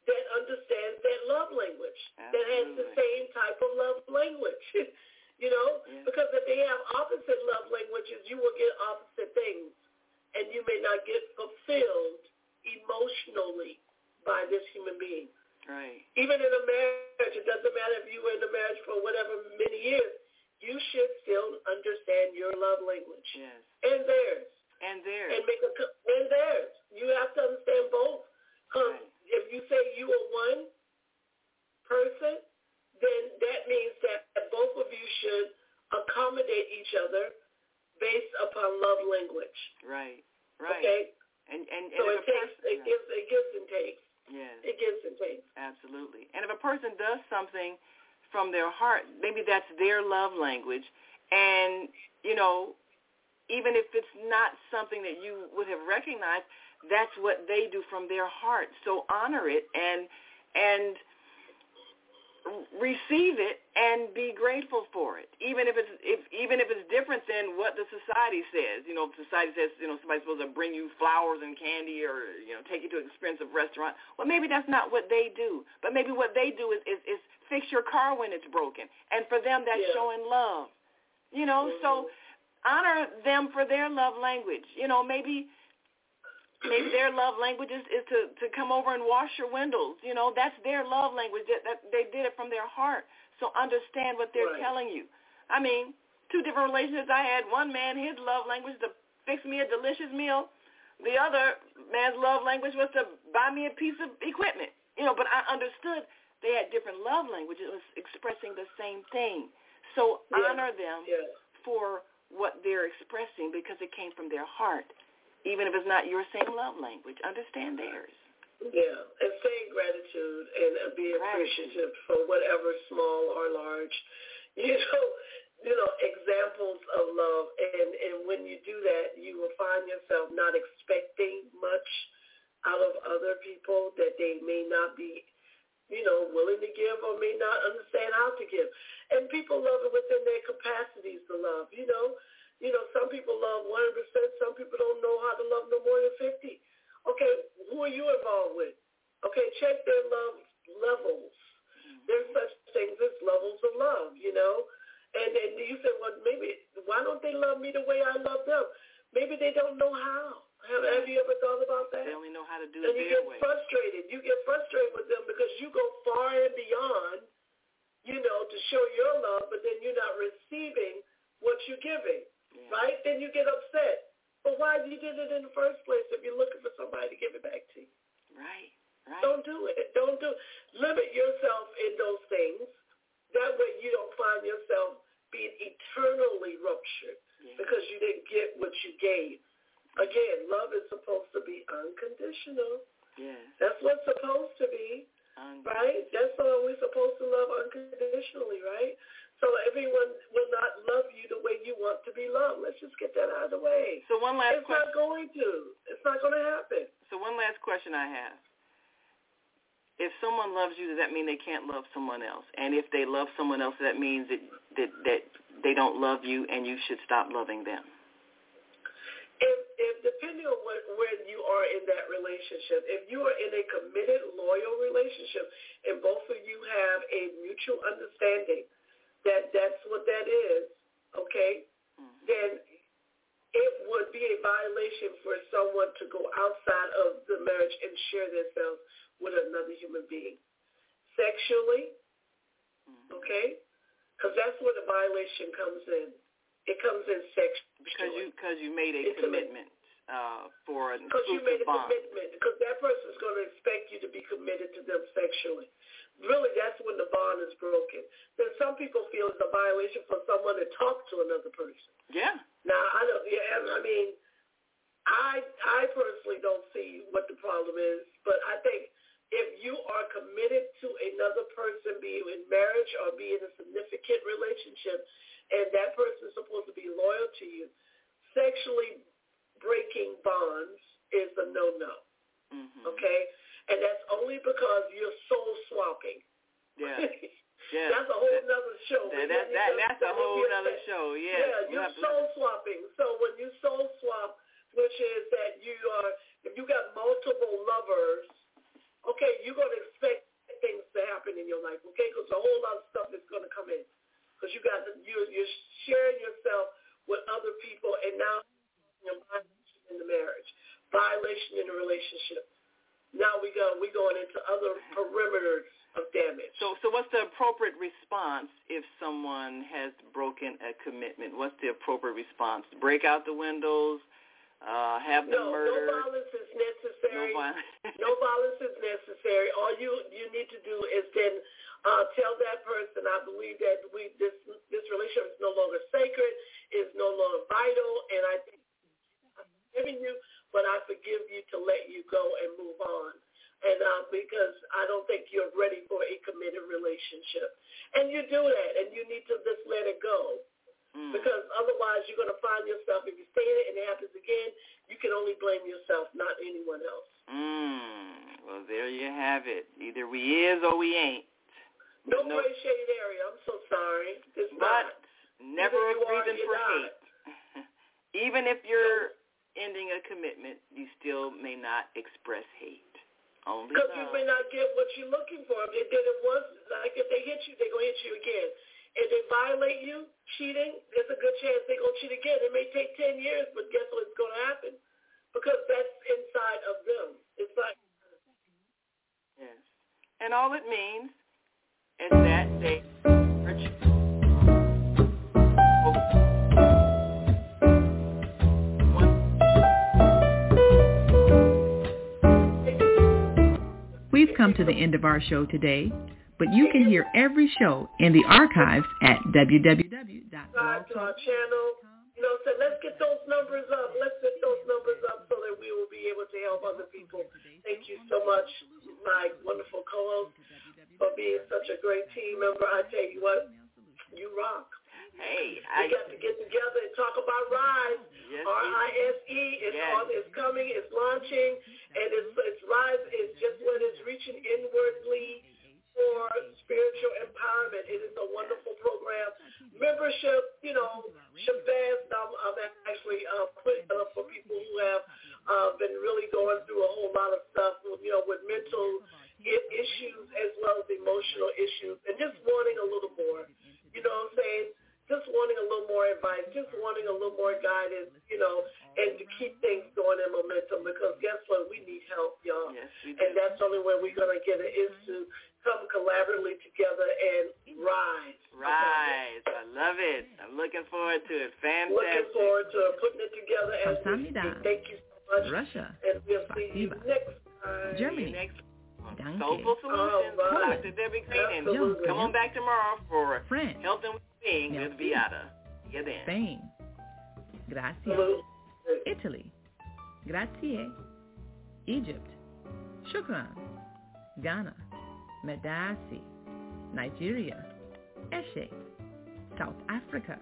that understands that love language, Absolutely. that has the same type of love language. you know, yeah. because if they have opposite love languages, you will get opposite things, and you may not get fulfilled emotionally by this human being. Right. Even in a marriage, it doesn't matter if you were in a marriage for whatever many years you should still understand your love language. Yes. And theirs. And theirs. And make a and theirs. You have to understand both. Right. If you say you are one person, then that means that both of you should accommodate each other based upon love language. Right. Right. Okay. And and, and so it takes person, it gives it gives and takes. Yes. It gives and takes. Absolutely. And if a person does something from their heart, maybe that's their love language, and you know, even if it's not something that you would have recognized, that's what they do from their heart. So honor it and and receive it and be grateful for it, even if it's if even if it's different than what the society says. You know, society says you know somebody's supposed to bring you flowers and candy or you know take you to an expensive restaurant. Well, maybe that's not what they do, but maybe what they do is is, is fix your car when it's broken, and for them that's yeah. showing love. You know, mm-hmm. so honor them for their love language. You know, maybe maybe their love language is, is to, to come over and wash your windows. You know, that's their love language. That, that they did it from their heart. So understand what they're right. telling you. I mean, two different relationships I had. One man, his love language to fix me a delicious meal. The other man's love language was to buy me a piece of equipment. You know, but I understood they had different love languages. It was expressing the same thing. So yeah. honor them yeah. for what they're expressing because it came from their heart, even if it's not your same love language. Understand theirs. Yeah, and saying gratitude and be appreciative for whatever small or large, you know, you know, examples of love. And and when you do that, you will find yourself not expecting much out of other people that they may not be, you know, willing to give or may not understand how to give. And people love it within their capacities to love. You know, you know, some people love 100%. Some people don't know how to love no more than 50. Okay, who are you involved with? Okay, check their love levels. Mm-hmm. There's such things as levels of love, you know. And then you say, well, maybe why don't they love me the way I love them? Maybe they don't know how. Have, have you ever thought about that? They only know how to do and it you their get way. frustrated. You get frustrated with them because you go far and beyond, you know, to show your love, but then you're not receiving what you're giving, right? Then you get upset. But why you did it in the first place if you're looking for somebody to give it back to you? Right, right. Don't do it. Don't do Limit yourself in those things. That way you don't find yourself being eternally ruptured because you didn't get what you gave. Again, love is supposed to be unconditional. Yes. That's what's supposed to be, right? That's all we're supposed to love unconditionally, right? So everyone will not love you the way you want to be loved. Let's just get that out of the way. So one last It's not going to. It's not going to happen. So one last question I have. If someone loves you, does that mean they can't love someone else? And if they love someone else, that means that that, that they don't love you and you should stop loving them. If, if depending on what, where you are in that relationship, if you are in a committed, loyal relationship, and both of you have a mutual understanding that that's what that is, okay, then it would be a violation for someone to go outside of the marriage and share themselves with another human being. Sexually, okay, because that's where the violation comes in. It comes in sexually. Because you because you made a Intimate. commitment uh, for an Because you made a bond. commitment. Because that person's going to expect you to be committed to them sexually. Really, that's when the bond is broken. Then some people feel it's a violation for someone to talk to another person. Yeah. Now, I don't. Yeah, I mean, I I personally don't see what the problem is, but I think if you are committed to another person, be it in marriage or be in a significant relationship, and that person is supposed to be loyal to you, sexually breaking bonds is a no-no. Mm-hmm. Okay, and that's only because you're soul swapping. Yeah. Yeah. That's a whole nother show. That, that, that, that's a whole other show. Yes. Yeah, You you're soul swapping. So when you soul swap, which is that you are, if you got multiple lovers, okay, you're going to expect things to happen in your life, okay? Because a whole lot of stuff is going to come in. Because you got you you're sharing yourself with other people, and now you're violation in the marriage, violation in the relationship. Now we go we going into other perimeters of damage. So, so what's the appropriate response if someone has broken a commitment? What's the appropriate response? Break out the windows, uh, have them no, murdered? no violence is necessary. No violence. no violence is necessary. All you you need to do is then uh, tell that person, I believe that we this this relationship is no longer sacred, is no longer vital, and I think I'm forgiving you, but I forgive you to let you go and move on. And uh, because I don't think you're ready for a committed relationship, and you do that, and you need to just let it go. Mm. Because otherwise you're going to find yourself, if you stay in it and it happens again, you can only blame yourself, not anyone else. Mm. Well, there you have it. Either we is or we ain't. No, No- gray shaded area. I'm so sorry. It's But not. never Either a reason for not. hate. Even if you're ending a commitment, you still may not express hate. Only Because you may not get what you're looking for. If they did it once, like if they hit you, they're going to hit you again. If they violate you, cheating, there's a good chance they're going to cheat again. It may take 10 years, but guess what's going to happen? Because that's inside of them. It's like, Yes. And all it means is that they We've come to the end of our show today, but you can hear every show in the archives at www. subscribe to our channel. You know, said, let's get those numbers up. Let's get those numbers up so that we will be able to help other people. Thank you so much, my wonderful co-host, for being such a great team member. I tell you what, you rock. Hey, we got to get together and talk about Rise. Yes, R-I-S-E is Yes. on, it's coming, it's launching, and it's, it's Rise is just when it's reaching inwardly for spiritual empowerment. It is a wonderful program. Membership, you know, Shabazz, I'm, I'm actually uh, putting it up for people who have uh, been really going through a whole lot of stuff, you know, with mental issues as well as emotional issues, and just wanting a little more. You know what I'm saying? Just wanting a little more advice, just wanting a little more guidance, you know, and to keep things going in momentum because guess what? We need help, y'all. Yes, we do. And that's the only way we're going to get it is to come collaboratively together and rise. Rise. I love it. I'm looking forward to it. Fantastic. Looking forward to putting it together as we Kamsahamnida. speak. Thank you so much. Russia. And we'll see you next time. Germany. Next Danke. Soulful Solutions, All right. Dr. Debbie Green. And come on back tomorrow for France. Health and Being with Merci. Beata. See you then. Spain. Gracias. Salute. Italy. Grazie. Egypt. Shukran. Ghana. Medasi. Nigeria. Eshe. South Africa.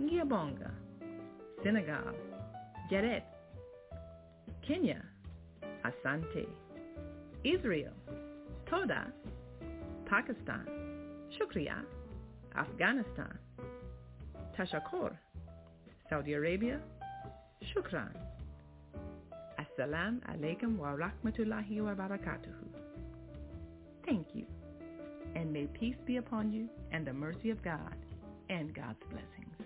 Ngiyabonga. Senegal. Geret. Kenya. Asante. Israel. Toda. Pakistan. Shukriya. Afghanistan. Tashakor. Saudi Arabia. Shukran. Assalamu alaikum wa rahmatullahi wa barakatuhu. Thank you. And may peace be upon you and the mercy of God and God's blessings.